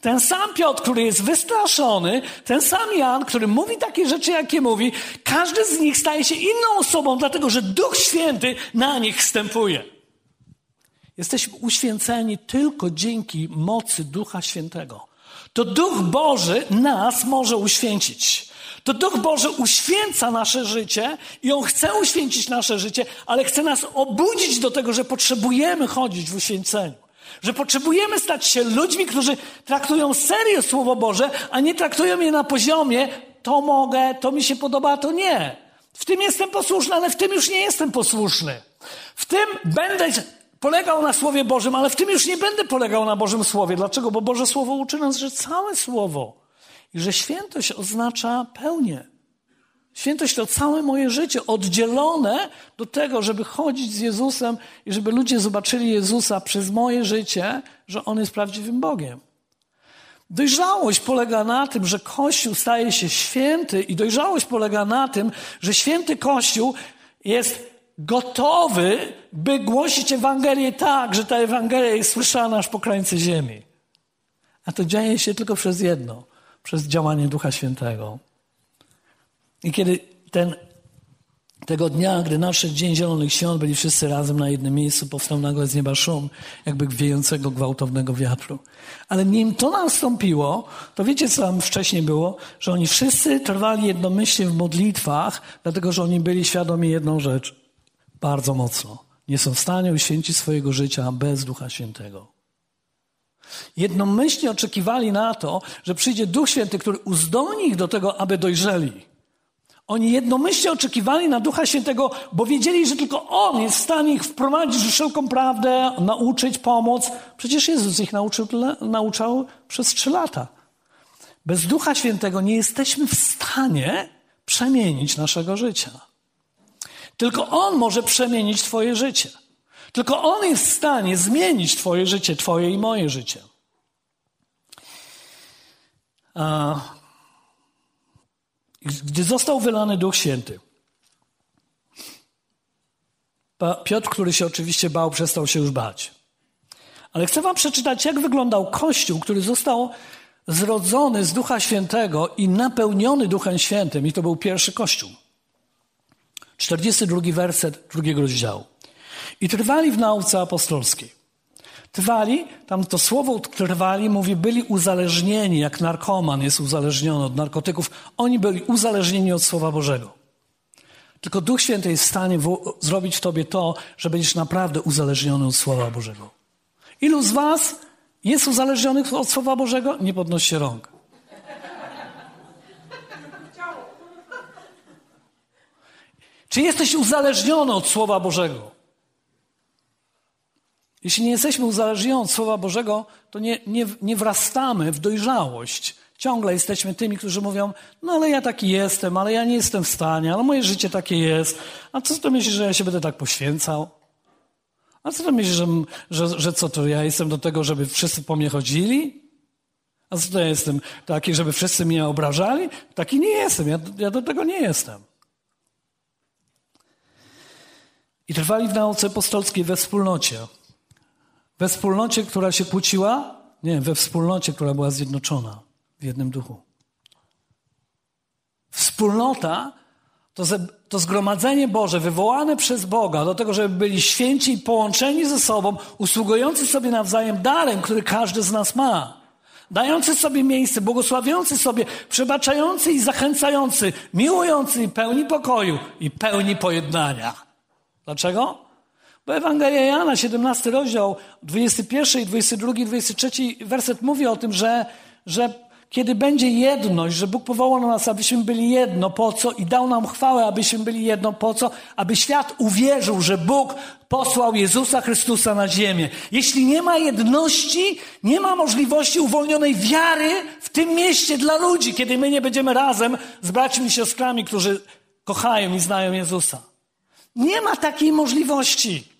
Ten sam Piotr, który jest wystraszony, ten sam Jan, który mówi takie rzeczy, jakie mówi, każdy z nich staje się inną osobą, dlatego że Duch Święty na nich wstępuje. Jesteśmy uświęceni tylko dzięki mocy Ducha Świętego. To Duch Boży nas może uświęcić. To Duch Boży uświęca nasze życie i On chce uświęcić nasze życie, ale chce nas obudzić do tego, że potrzebujemy chodzić w uświęceniu. Że potrzebujemy stać się ludźmi, którzy traktują serio Słowo Boże, a nie traktują je na poziomie to mogę, to mi się podoba, to nie. W tym jestem posłuszny, ale w tym już nie jestem posłuszny. W tym będę polegał na Słowie Bożym, ale w tym już nie będę polegał na Bożym Słowie. Dlaczego? Bo Boże Słowo uczy nas, że całe Słowo i że świętość oznacza pełnię. Świętość to całe moje życie, oddzielone do tego, żeby chodzić z Jezusem i żeby ludzie zobaczyli Jezusa przez moje życie, że On jest prawdziwym Bogiem. Dojrzałość polega na tym, że Kościół staje się święty, i dojrzałość polega na tym, że święty Kościół jest gotowy, by głosić Ewangelię tak, że ta Ewangelia jest słyszana aż po krańce ziemi. A to dzieje się tylko przez jedno, przez działanie Ducha Świętego. I kiedy ten, tego dnia, gdy nadszedł Dzień Zielonych Świąt, byli wszyscy razem na jednym miejscu, powstał nagle z nieba szum, jakby wiejącego gwałtownego wiatru. Ale nim to nastąpiło, to wiecie, co tam wcześniej było? Że oni wszyscy trwali jednomyślnie w modlitwach, dlatego że oni byli świadomi jedną rzecz. Bardzo mocno. Nie są w stanie uświęcić swojego życia bez Ducha Świętego. Jednomyślnie oczekiwali na to, że przyjdzie Duch Święty, który uzdolni ich do tego, aby dojrzeli. Oni jednomyślnie oczekiwali na Ducha Świętego, bo wiedzieli, że tylko On jest w stanie ich wprowadzić w wszelką prawdę, nauczyć, pomóc. Przecież Jezus ich nauczył, nauczał przez trzy lata. Bez Ducha Świętego nie jesteśmy w stanie przemienić naszego życia. Tylko On może przemienić Twoje życie. Tylko On jest w stanie zmienić Twoje życie, Twoje i moje życie. Gdy został wylany Duch Święty, Piotr, który się oczywiście bał, przestał się już bać. Ale chcę Wam przeczytać, jak wyglądał Kościół, który został zrodzony z Ducha Świętego i napełniony Duchem Świętym. I to był pierwszy Kościół. 42 werset drugiego rozdziału. I trwali w nauce apostolskiej. Trwali, tam to słowo trwali mówi, byli uzależnieni, jak narkoman jest uzależniony od narkotyków. Oni byli uzależnieni od Słowa Bożego. Tylko Duch Święty jest w stanie w, zrobić w tobie to, że będziesz naprawdę uzależniony od Słowa Bożego. Ilu z was jest uzależnionych od Słowa Bożego? Nie podnoście rąk. Czy jesteś uzależniony od Słowa Bożego? Jeśli nie jesteśmy uzależnieni od Słowa Bożego, to nie, nie, nie wrastamy w dojrzałość. Ciągle jesteśmy tymi, którzy mówią, no ale ja taki jestem, ale ja nie jestem w stanie, ale moje życie takie jest. A co ty myślisz, że ja się będę tak poświęcał? A co ty myślisz, że, że, że co to ja jestem do tego, żeby wszyscy po mnie chodzili? A co to ja jestem taki, żeby wszyscy mnie obrażali? Taki nie jestem, ja, ja do tego nie jestem. I trwali w nauce apostolskiej we wspólnocie. We wspólnocie, która się kłóciła? Nie, we wspólnocie, która była zjednoczona w jednym duchu. Wspólnota to, to zgromadzenie Boże wywołane przez Boga do tego, żeby byli święci i połączeni ze sobą, usługujący sobie nawzajem darem, który każdy z nas ma. Dający sobie miejsce, błogosławiący sobie, przebaczający i zachęcający, miłujący i pełni pokoju i pełni pojednania. Dlaczego? Bo Ewangelia Jana, 17 rozdział, 21, 22, 23 werset mówi o tym, że, że kiedy będzie jedność, że Bóg powołał nas, abyśmy byli jedno, po co? I dał nam chwałę, abyśmy byli jedno, po co? Aby świat uwierzył, że Bóg posłał Jezusa Chrystusa na ziemię. Jeśli nie ma jedności, nie ma możliwości uwolnionej wiary w tym mieście dla ludzi, kiedy my nie będziemy razem z braćmi i siostrami, którzy kochają i znają Jezusa. Nie ma takiej możliwości.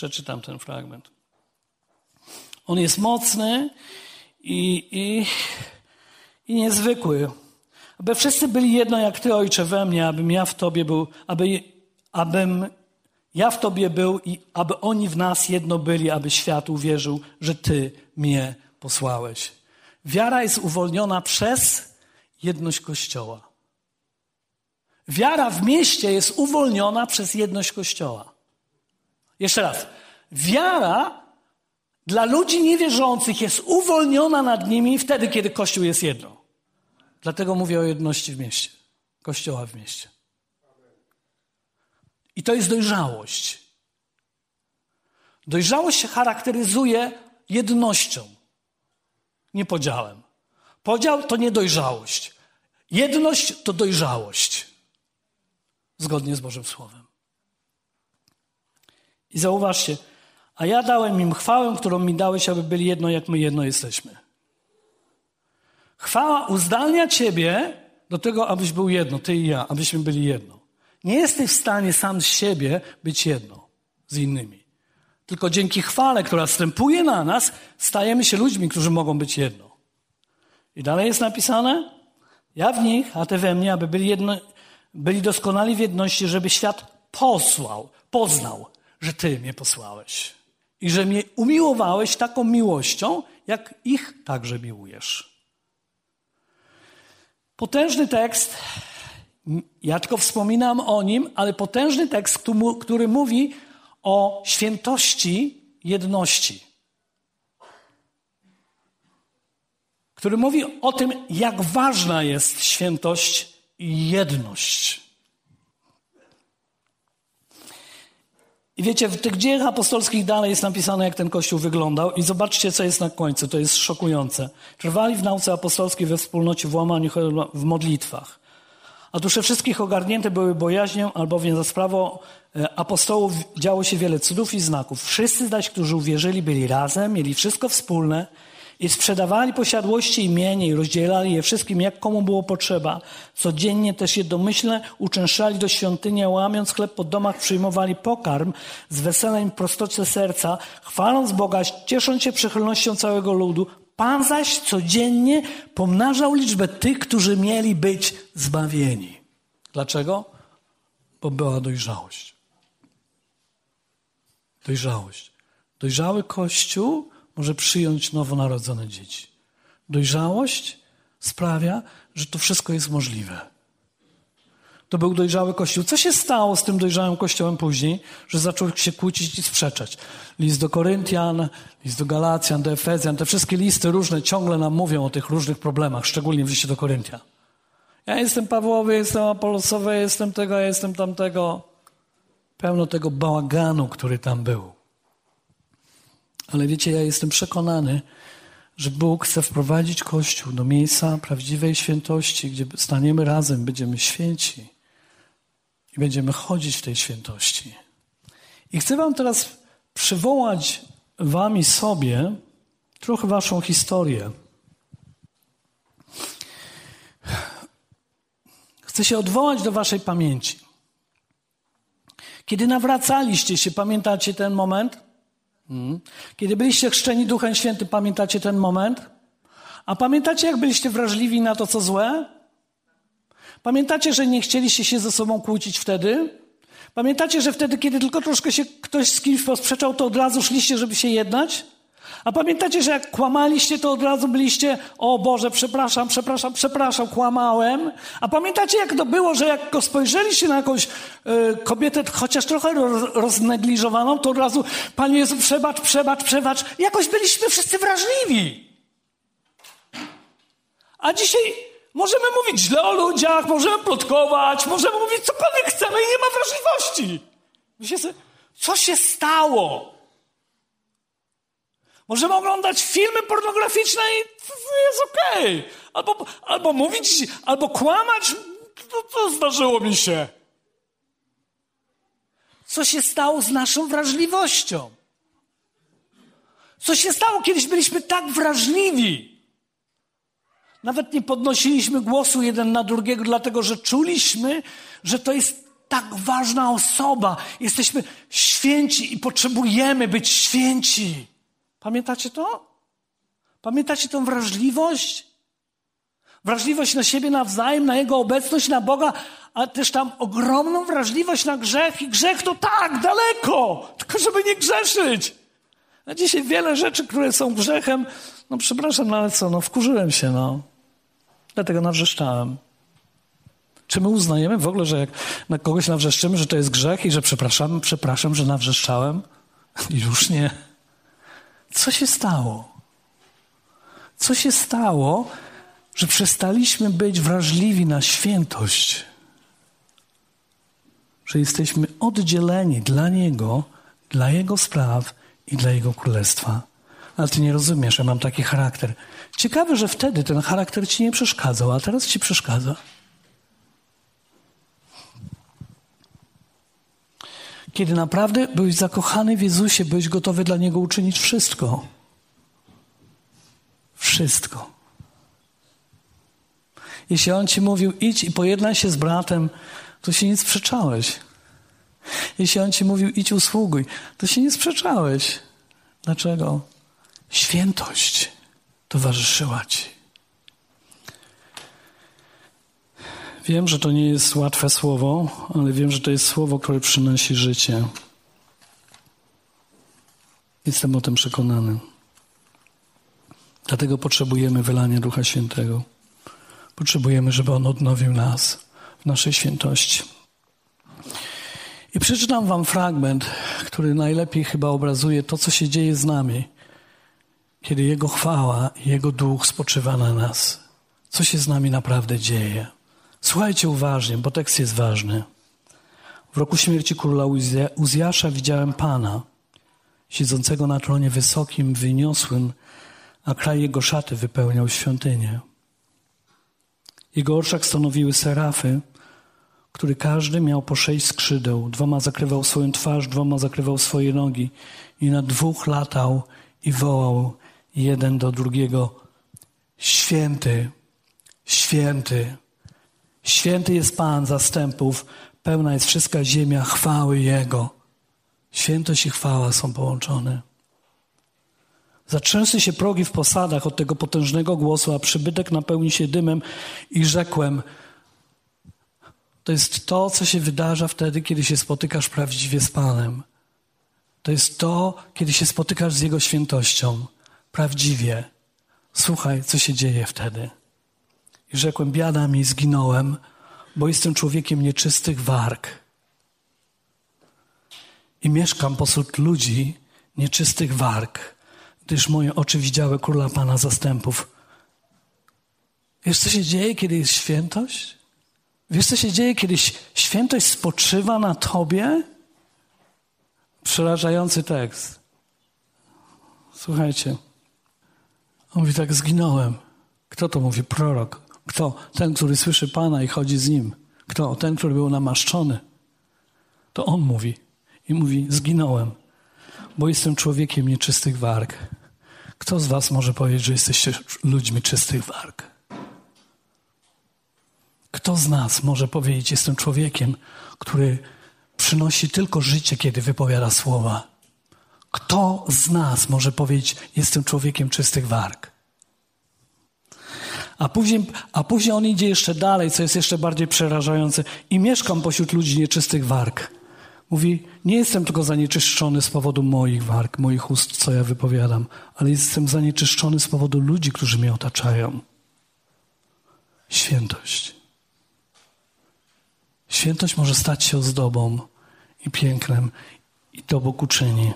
Przeczytam ten fragment. On jest mocny i, i, i niezwykły. Aby wszyscy byli jedno jak Ty, Ojcze, we mnie, abym ja w Tobie był, aby, abym ja w Tobie był i aby oni w nas jedno byli, aby świat uwierzył, że Ty mnie posłałeś. Wiara jest uwolniona przez jedność Kościoła. Wiara w mieście jest uwolniona przez jedność Kościoła. Jeszcze raz. Wiara dla ludzi niewierzących jest uwolniona nad nimi wtedy, kiedy Kościół jest jedno. Dlatego mówię o jedności w mieście. Kościoła w mieście. I to jest dojrzałość. Dojrzałość się charakteryzuje jednością, nie podziałem. Podział to niedojrzałość. Jedność to dojrzałość. Zgodnie z Bożym Słowem. I zauważcie, a ja dałem im chwałę, którą mi dałeś, aby byli jedno, jak my jedno jesteśmy. Chwała uzdalnia Ciebie do tego, abyś był jedno, Ty i ja, abyśmy byli jedno. Nie jesteś w stanie sam z siebie być jedno z innymi. Tylko dzięki chwale, która wstępuje na nas, stajemy się ludźmi, którzy mogą być jedno. I dalej jest napisane, ja w nich, a Ty we mnie, aby byli jedno, byli doskonali w jedności, żeby świat posłał, poznał, że Ty mnie posłałeś. I że mnie umiłowałeś taką miłością, jak ich także miłujesz. Potężny tekst, ja tylko wspominam o nim, ale potężny tekst, który mówi o świętości jedności. Który mówi o tym, jak ważna jest świętość i jedność. I wiecie, w tych dziejach apostolskich dalej jest napisane, jak ten kościół wyglądał, i zobaczcie, co jest na końcu. To jest szokujące. Trwali w nauce apostolskiej we wspólnocie, w łamaniu, w modlitwach. A dusze wszystkich ogarnięte były bojaźnią, albowiem za sprawą e, apostołów działo się wiele cudów i znaków. Wszyscy zaś, którzy uwierzyli, byli razem, mieli wszystko wspólne i sprzedawali posiadłości i mienie i rozdzielali je wszystkim, jak komu było potrzeba. Codziennie też jednomyślnie uczęszczali do świątyni, łamiąc chleb po domach, przyjmowali pokarm z weselem i prostocie serca, chwaląc Boga, ciesząc się przychylnością całego ludu. Pan zaś codziennie pomnażał liczbę tych, którzy mieli być zbawieni. Dlaczego? Bo była dojrzałość. Dojrzałość. Dojrzały Kościół może przyjąć nowonarodzone dzieci. Dojrzałość sprawia, że to wszystko jest możliwe. To był dojrzały Kościół. Co się stało z tym dojrzałym Kościołem później, że zaczął się kłócić i sprzeczać? List do Koryntian, list do Galacjan, do Efezjan, te wszystkie listy różne ciągle nam mówią o tych różnych problemach, szczególnie w liście do Koryntian. Ja jestem Pawłowy, jestem Apolosowy, jestem tego, jestem tamtego. Pełno tego bałaganu, który tam był. Ale wiecie, ja jestem przekonany, że Bóg chce wprowadzić Kościół do miejsca prawdziwej świętości, gdzie staniemy razem, będziemy święci i będziemy chodzić w tej świętości. I chcę Wam teraz przywołać Wam i sobie trochę Waszą historię. Chcę się odwołać do Waszej pamięci. Kiedy nawracaliście się, pamiętacie ten moment? Hmm. Kiedy byliście chrzczeni Duchem Świętym, pamiętacie ten moment? A pamiętacie, jak byliście wrażliwi na to, co złe? Pamiętacie, że nie chcieliście się ze sobą kłócić wtedy? Pamiętacie, że wtedy, kiedy tylko troszkę się ktoś z kimś posprzeczał, to od razu szliście, żeby się jednać? A pamiętacie, że jak kłamaliście, to od razu byliście, o Boże, przepraszam, przepraszam, przepraszam, kłamałem. A pamiętacie, jak to było, że jak spojrzeliście na jakąś y, kobietę, chociaż trochę roznegliżowaną, to od razu, Panie Jezu, przebacz, przebacz, przebacz. Jakoś byliśmy wszyscy wrażliwi. A dzisiaj możemy mówić źle o ludziach, możemy plotkować, możemy mówić cokolwiek chcemy i nie ma wrażliwości. Myślę sobie, co się stało? Możemy oglądać filmy pornograficzne i jest okej. Okay. Albo, albo mówić, albo kłamać. To, to zdarzyło mi się. Co się stało z naszą wrażliwością? Co się stało? Kiedyś byliśmy tak wrażliwi. Nawet nie podnosiliśmy głosu jeden na drugiego, dlatego że czuliśmy, że to jest tak ważna osoba. Jesteśmy święci i potrzebujemy być święci. Pamiętacie to? Pamiętacie tą wrażliwość? Wrażliwość na siebie nawzajem, na Jego obecność, na Boga, a też tam ogromną wrażliwość na grzech. I grzech to tak, daleko, tylko żeby nie grzeszyć. A dzisiaj wiele rzeczy, które są grzechem, no przepraszam, no ale co, no wkurzyłem się, no. Dlatego nawrzeszczałem. Czy my uznajemy w ogóle, że jak na kogoś nawrzeszczymy, że to jest grzech i że przepraszam, przepraszam, że nawrzeszczałem? Już nie. Co się stało? Co się stało, że przestaliśmy być wrażliwi na świętość? Że jesteśmy oddzieleni dla Niego, dla Jego spraw i dla Jego królestwa. Ale ty nie rozumiesz, ja mam taki charakter. Ciekawe, że wtedy ten charakter ci nie przeszkadzał, a teraz ci przeszkadza. Kiedy naprawdę byłeś zakochany w Jezusie, byłeś gotowy dla Niego uczynić wszystko. Wszystko. Jeśli On ci mówił, idź i pojednaj się z bratem, to się nie sprzeczałeś. Jeśli On ci mówił, idź usługuj, to się nie sprzeczałeś. Dlaczego? Świętość towarzyszyła ci. Wiem, że to nie jest łatwe słowo, ale wiem, że to jest słowo, które przynosi życie. Jestem o tym przekonany. Dlatego potrzebujemy wylania Ducha Świętego. Potrzebujemy, żeby On odnowił nas w naszej świętości. I przeczytam Wam fragment, który najlepiej chyba obrazuje to, co się dzieje z nami, kiedy Jego chwała Jego duch spoczywa na nas. Co się z nami naprawdę dzieje. Słuchajcie uważnie, bo tekst jest ważny. W roku śmierci króla Uzjasza widziałem Pana, siedzącego na tronie wysokim, wyniosłym, a kraj jego szaty wypełniał świątynię. Jego oczach stanowiły serafy, który każdy miał po sześć skrzydeł. Dwoma zakrywał swoją twarz, dwoma zakrywał swoje nogi i na dwóch latał i wołał jeden do drugiego: Święty, święty, święty jest Pan zastępów, pełna jest wszystka ziemia chwały Jego. Świętość i chwała są połączone. Zatrzęsły się progi w posadach od tego potężnego głosu, a przybytek napełni się dymem i rzekłem, to jest to, co się wydarza wtedy, kiedy się spotykasz prawdziwie z Panem. To jest to, kiedy się spotykasz z Jego świętością. Prawdziwie. Słuchaj, co się dzieje wtedy. I rzekłem, biada mi, zginąłem, bo jestem człowiekiem nieczystych warg. I mieszkam pośród ludzi nieczystych warg, gdyż moje oczy widziały króla Pana zastępów. Wiesz, co się dzieje, kiedy jest świętość? Wiesz, co się dzieje, kiedy świętość spoczywa na tobie? Przerażający tekst. Słuchajcie. On mówi tak, zginąłem. Kto to mówi? Prorok. Kto? Ten, który słyszy Pana i chodzi z Nim. Kto? Ten, który był namaszczony. To On mówi. I mówi, zginąłem, bo jestem człowiekiem nieczystych warg. Kto z was może powiedzieć, że jesteście ludźmi czystych warg? Kto z nas może powiedzieć, jestem człowiekiem, który przynosi tylko życie, kiedy wypowiada słowa? Kto z nas może powiedzieć, jestem człowiekiem czystych warg? A później, a później on idzie jeszcze dalej, co jest jeszcze bardziej przerażające. I mieszkam pośród ludzi nieczystych warg. Mówi, nie jestem tylko zanieczyszczony z powodu moich warg, moich ust, co ja wypowiadam, ale jestem zanieczyszczony z powodu ludzi, którzy mnie otaczają. Świętość. Świętość może stać się ozdobą i pięknem i to Bóg uczyni.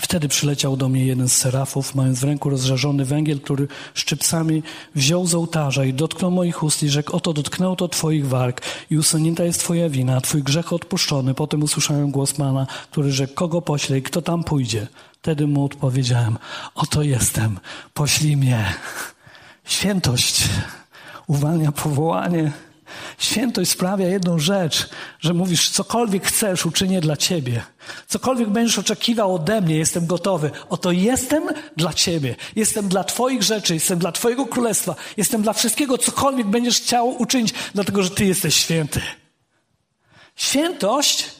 Wtedy przyleciał do mnie jeden z serafów, mając w ręku rozżarzony węgiel, który szczypcami wziął z ołtarza i dotknął moich ust i rzekł, oto dotknął to twoich warg i usunięta jest twoja wina, twój grzech odpuszczony. Potem usłyszałem głos Pana, który rzekł, kogo pośle i kto tam pójdzie. Wtedy mu odpowiedziałem, oto jestem, poślij mnie. Świętość uwalnia powołanie Świętość sprawia jedną rzecz, że mówisz, cokolwiek chcesz, uczynię dla Ciebie. Cokolwiek będziesz oczekiwał ode mnie, jestem gotowy. Oto jestem dla Ciebie. Jestem dla Twoich rzeczy, jestem dla Twojego królestwa, jestem dla wszystkiego, cokolwiek będziesz chciał uczynić, dlatego że Ty jesteś święty. Świętość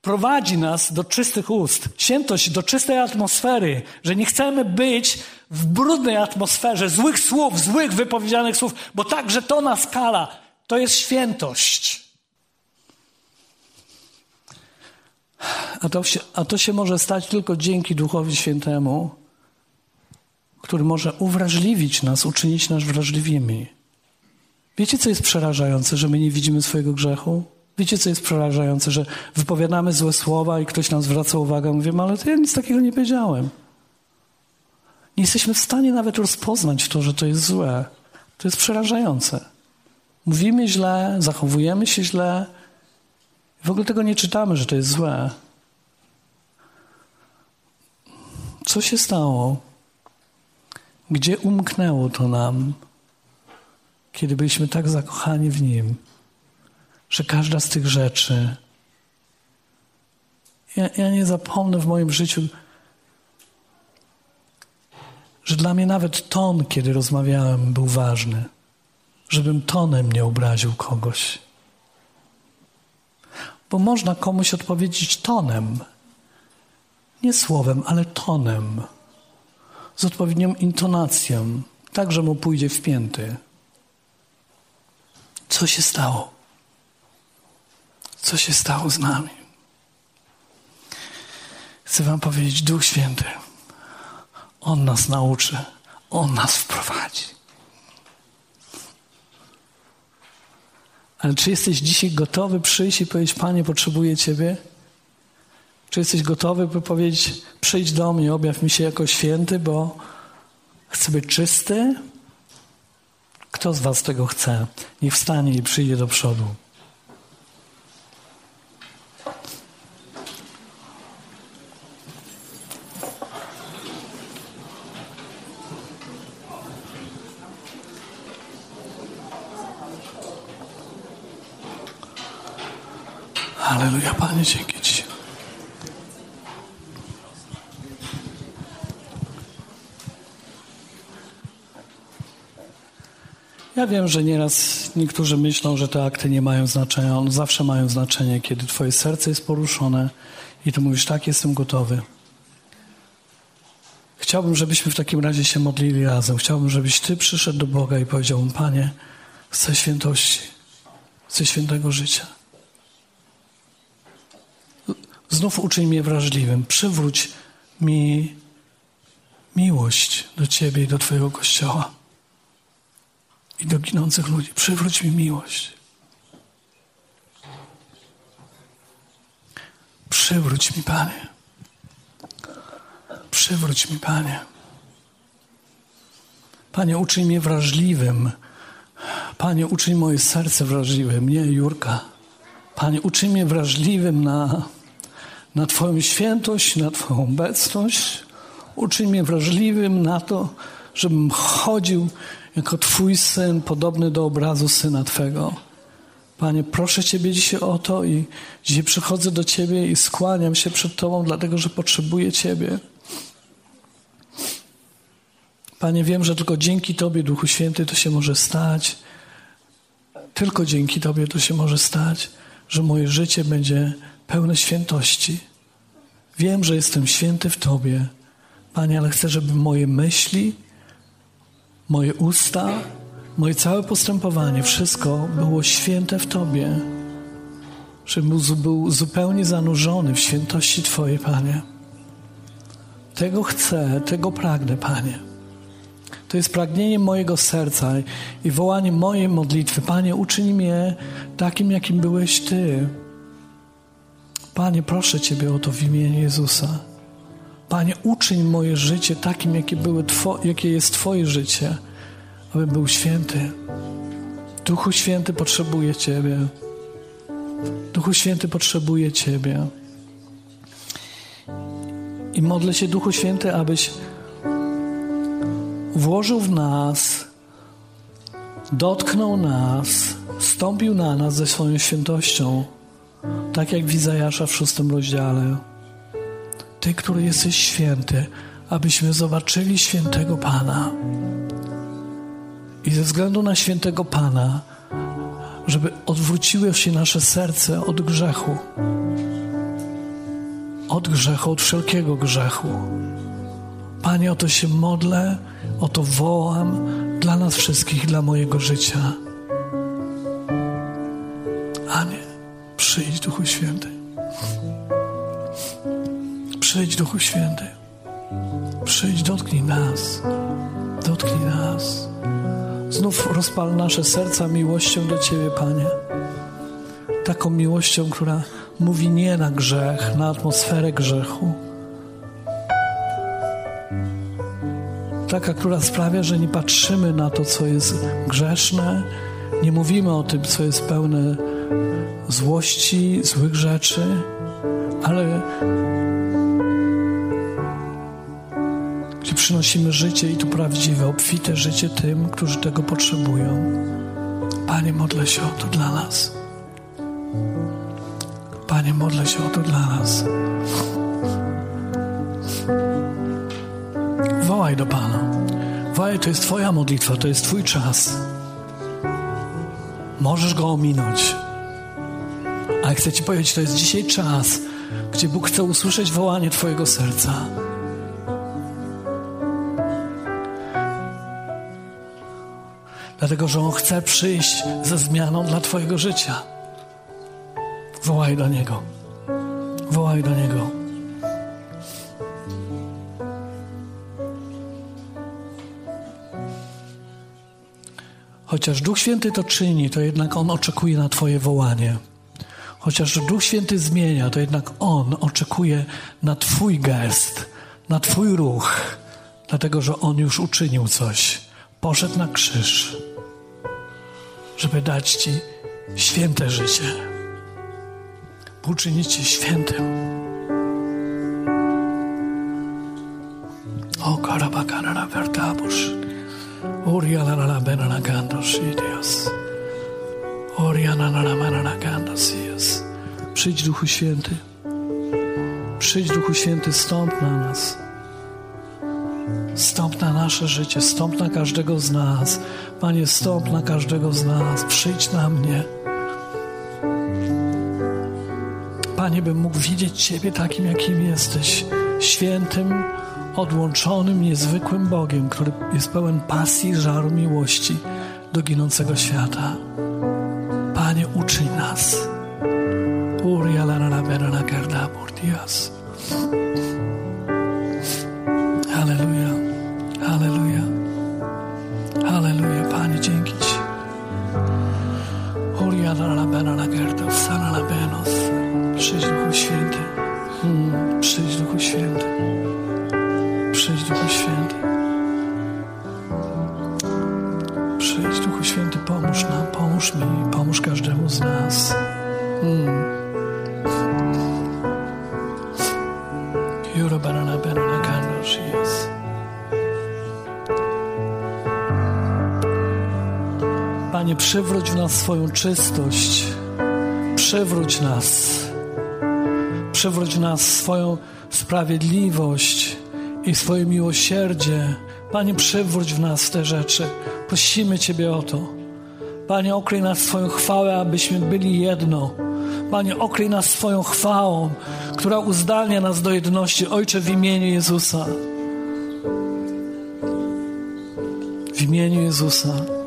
prowadzi nas do czystych ust. Świętość do czystej atmosfery, że nie chcemy być w brudnej atmosferze złych słów, złych wypowiedzianych słów, bo także to nas kala. To jest świętość. A to, się, a to się może stać tylko dzięki Duchowi Świętemu, który może uwrażliwić nas, uczynić nas wrażliwymi. Wiecie, co jest przerażające, że my nie widzimy swojego grzechu? Wiecie, co jest przerażające, że wypowiadamy złe słowa i ktoś nam zwraca uwagę, mówimy, ale to ja nic takiego nie powiedziałem. Nie jesteśmy w stanie nawet rozpoznać to, że to jest złe. To jest przerażające. Mówimy źle, zachowujemy się źle. W ogóle tego nie czytamy, że to jest złe. Co się stało? Gdzie umknęło to nam, kiedy byliśmy tak zakochani w Nim, że każda z tych rzeczy. Ja, ja nie zapomnę w moim życiu, że dla mnie nawet ton, kiedy rozmawiałem, był ważny żebym tonem nie obraził kogoś. Bo można komuś odpowiedzieć tonem, nie słowem, ale tonem, z odpowiednią intonacją, tak, że mu pójdzie w pięty. Co się stało? Co się stało z nami? Chcę Wam powiedzieć, Duch Święty, On nas nauczy, On nas wprowadzi. Ale czy jesteś dzisiaj gotowy przyjść i powiedzieć, Panie, potrzebuję Ciebie? Czy jesteś gotowy, by powiedzieć, przyjdź do mnie, objaw mi się jako święty, bo chcę być czysty? Kto z Was tego chce? Niech wstanie i przyjdzie do przodu. Halleluja, Panie, dzięki Ci. Ja wiem, że nieraz niektórzy myślą, że te akty nie mają znaczenia. One zawsze mają znaczenie, kiedy Twoje serce jest poruszone i Ty mówisz, tak, jestem gotowy. Chciałbym, żebyśmy w takim razie się modlili razem. Chciałbym, żebyś Ty przyszedł do Boga i powiedział mu, Panie, chcę świętości, chcę świętego życia. Znów uczyń mnie wrażliwym. Przywróć mi miłość do Ciebie i do Twojego Kościoła i do ginących ludzi. Przywróć mi miłość. Przywróć mi, Panie. Przywróć mi, Panie. Panie, uczyń mnie wrażliwym. Panie, uczyń moje serce wrażliwym, nie Jurka. Panie, uczyń mnie wrażliwym na, na Twoją świętość, na Twoją obecność. Uczyń mnie wrażliwym na to, żebym chodził jako Twój syn, podobny do obrazu syna Twego. Panie, proszę Ciebie dzisiaj o to i dzisiaj przychodzę do Ciebie i skłaniam się przed Tobą, dlatego że potrzebuję Ciebie. Panie, wiem, że tylko dzięki Tobie, Duchu Święty, to się może stać. Tylko dzięki Tobie to się może stać, że moje życie będzie pełne świętości. Wiem, że jestem święty w Tobie. Panie, ale chcę, żeby moje myśli, moje usta, moje całe postępowanie, wszystko było święte w Tobie. Żebym był zupełnie zanurzony w świętości Twojej, Panie. Tego chcę, tego pragnę, Panie. To jest pragnienie mojego serca i wołanie mojej modlitwy. Panie, uczyń mnie takim, jakim byłeś Ty. Panie, proszę Ciebie o to w imieniu Jezusa. Panie, uczyń moje życie takim, jakie, były two, jakie jest Twoje życie, aby był święty. Duchu Święty potrzebuje Ciebie. Duchu Święty potrzebuje Ciebie. I modlę się, Duchu Święty, abyś włożył w nas, dotknął nas, stąpił na nas ze swoją świętością, tak jak w Izajasza w szóstym rozdziale. Ty, który jesteś święty, abyśmy zobaczyli świętego Pana. I ze względu na świętego Pana, żeby odwróciło się nasze serce od grzechu. Od grzechu, od wszelkiego grzechu. Panie, o to się modlę, o to wołam dla nas wszystkich, dla mojego życia. Przyjdź Duchu Święty. Przyjdź Duchu Święty. Przyjdź, dotknij nas. Dotknij nas. Znów rozpal nasze serca miłością do Ciebie, Panie. Taką miłością, która mówi nie na grzech, na atmosferę grzechu. Taka, która sprawia, że nie patrzymy na to, co jest grzeszne, nie mówimy o tym, co jest pełne złości, złych rzeczy, ale gdzie przynosimy życie i tu prawdziwe, obfite życie tym, którzy tego potrzebują. Panie, modlę się o to dla nas. Panie, modlę się o to dla nas. Wołaj do Pana. Wołaj, to jest Twoja modlitwa, to jest Twój czas. Możesz go ominąć. Ale chcę Ci powiedzieć, to jest dzisiaj czas, gdzie Bóg chce usłyszeć wołanie Twojego serca. Dlatego, że On chce przyjść ze zmianą dla Twojego życia. Wołaj do Niego. Wołaj do Niego. Chociaż Duch Święty to czyni, to jednak On oczekuje na Twoje wołanie. Chociaż Duch Święty zmienia, to jednak On oczekuje na Twój gest, na Twój ruch, dlatego że On już uczynił coś. Poszedł na krzyż, żeby dać Ci święte życie, uczynić Cię świętym. O, karabakara vertabusz. Uria la la la benana gandos, Dios. Przyjdź Duchu Święty. Przyjdź Duchu Święty, stąp na nas. Stąp na nasze życie, stąp na każdego z nas. Panie, stąp na każdego z nas. Przyjdź na mnie. Panie, bym mógł widzieć Ciebie takim, jakim jesteś. Świętym, odłączonym, niezwykłym Bogiem, który jest pełen pasji, żaru, miłości do ginącego świata. Panie, uczyń nas. Uria la la czystość. Przywróć nas. Przywróć nas swoją sprawiedliwość i swoje miłosierdzie. Panie, przywróć w nas te rzeczy. Prosimy Ciebie o to. Panie, okryj nas swoją chwałę, abyśmy byli jedno. Panie, okryj nas swoją chwałą, która uzdalnia nas do jedności. Ojcze, w imieniu Jezusa. W imieniu Jezusa.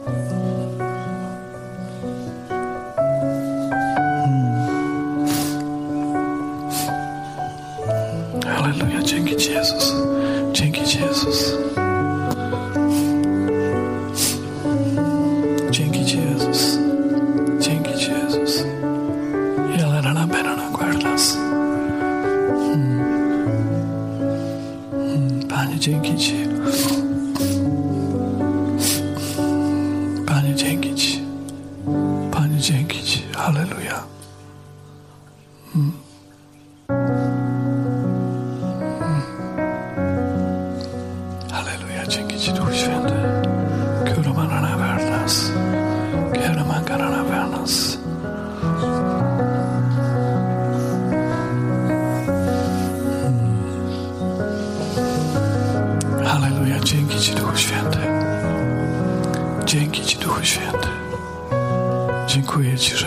Dziękuję Ci, że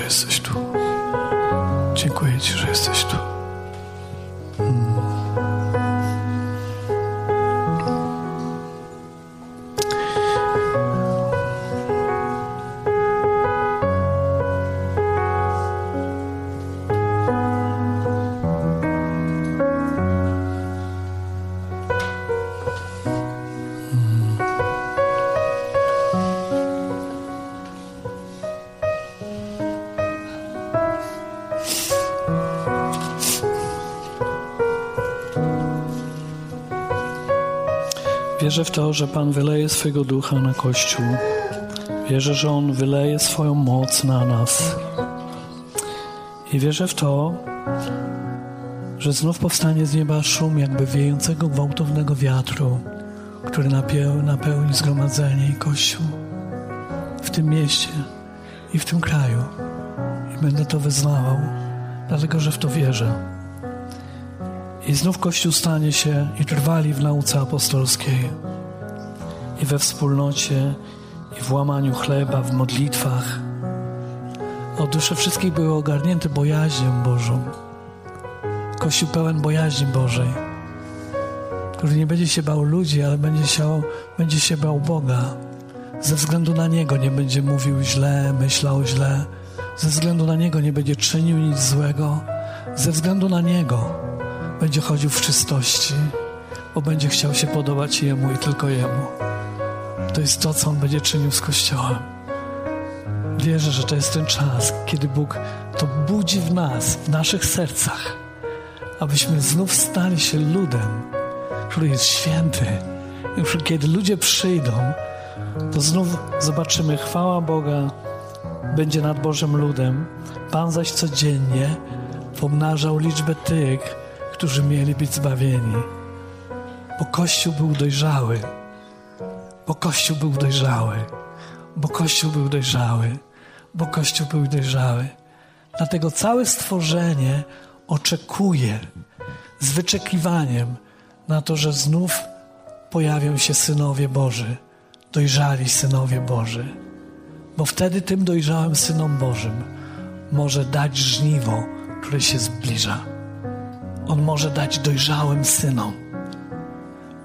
Wierzę w to, że Pan wyleje swojego ducha na Kościół. Wierzę, że On wyleje swoją moc na nas. I wierzę w to, że znów powstanie z nieba szum jakby wiejącego gwałtownego wiatru, który napeł, napełni zgromadzenie i Kościół w tym mieście i w tym kraju. I będę to wyznawał, dlatego że w to wierzę. I znów Kościół stanie się i trwali w nauce apostolskiej, we wspólnocie, i w łamaniu chleba, w modlitwach. O dusze wszystkich były ogarnięte bojaźnią Bożą. Kościół pełen bojaźni Bożej, który nie będzie się bał ludzi, ale będzie się, będzie się bał Boga, Ze względu na Niego nie będzie mówił źle, myślał źle. Ze względu na Niego nie będzie czynił nic złego. Ze względu na Niego będzie chodził w czystości, bo będzie chciał się podobać Jemu i tylko Jemu. To jest to, co On będzie czynił z Kościołem. Wierzę, że to jest ten czas, kiedy Bóg to budzi w nas, w naszych sercach, abyśmy znów stali się ludem, który jest święty. I kiedy ludzie przyjdą, to znów zobaczymy chwała Boga będzie nad Bożym ludem. Pan zaś codziennie pomnażał liczbę tych, którzy mieli być zbawieni. Bo Kościół był dojrzały. Bo Kościół był dojrzały. Bo Kościół był dojrzały. Bo Kościół był dojrzały. Dlatego całe stworzenie oczekuje z wyczekiwaniem na to, że znów pojawią się synowie Boży, dojrzali synowie Boży. Bo wtedy tym dojrzałym synom Bożym może dać żniwo, które się zbliża. On może dać dojrzałym synom,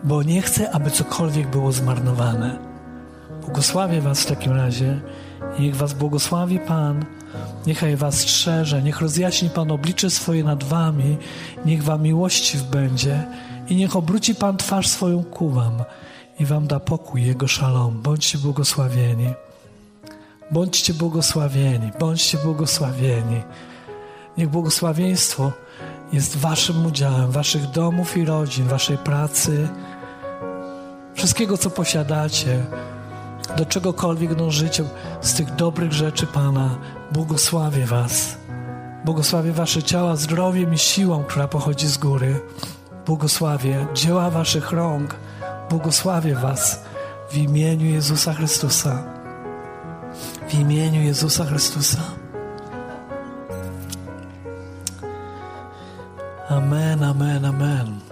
bo nie chce, aby cokolwiek było zmarnowane. Błogosławię Was w takim razie. Niech Was błogosławi Pan. Niechaj Was strzeże, niech rozjaśni Pan oblicze swoje nad Wami, niech Wam miłościw będzie i niech obróci Pan twarz swoją ku Wam i Wam da pokój Jego szalom. Bądźcie błogosławieni. Bądźcie błogosławieni, bądźcie błogosławieni. Niech błogosławieństwo jest Waszym udziałem, Waszych domów i rodzin, Waszej pracy, wszystkiego, co posiadacie, do czegokolwiek dążycie, z tych dobrych rzeczy Pana, błogosławię Was. Błogosławię Wasze ciała zdrowiem i siłą, która pochodzi z góry. Błogosławię dzieła Waszych rąk. Błogosławię Was w imieniu Jezusa Chrystusa. W imieniu Jezusa Chrystusa. Amen, amen, amen.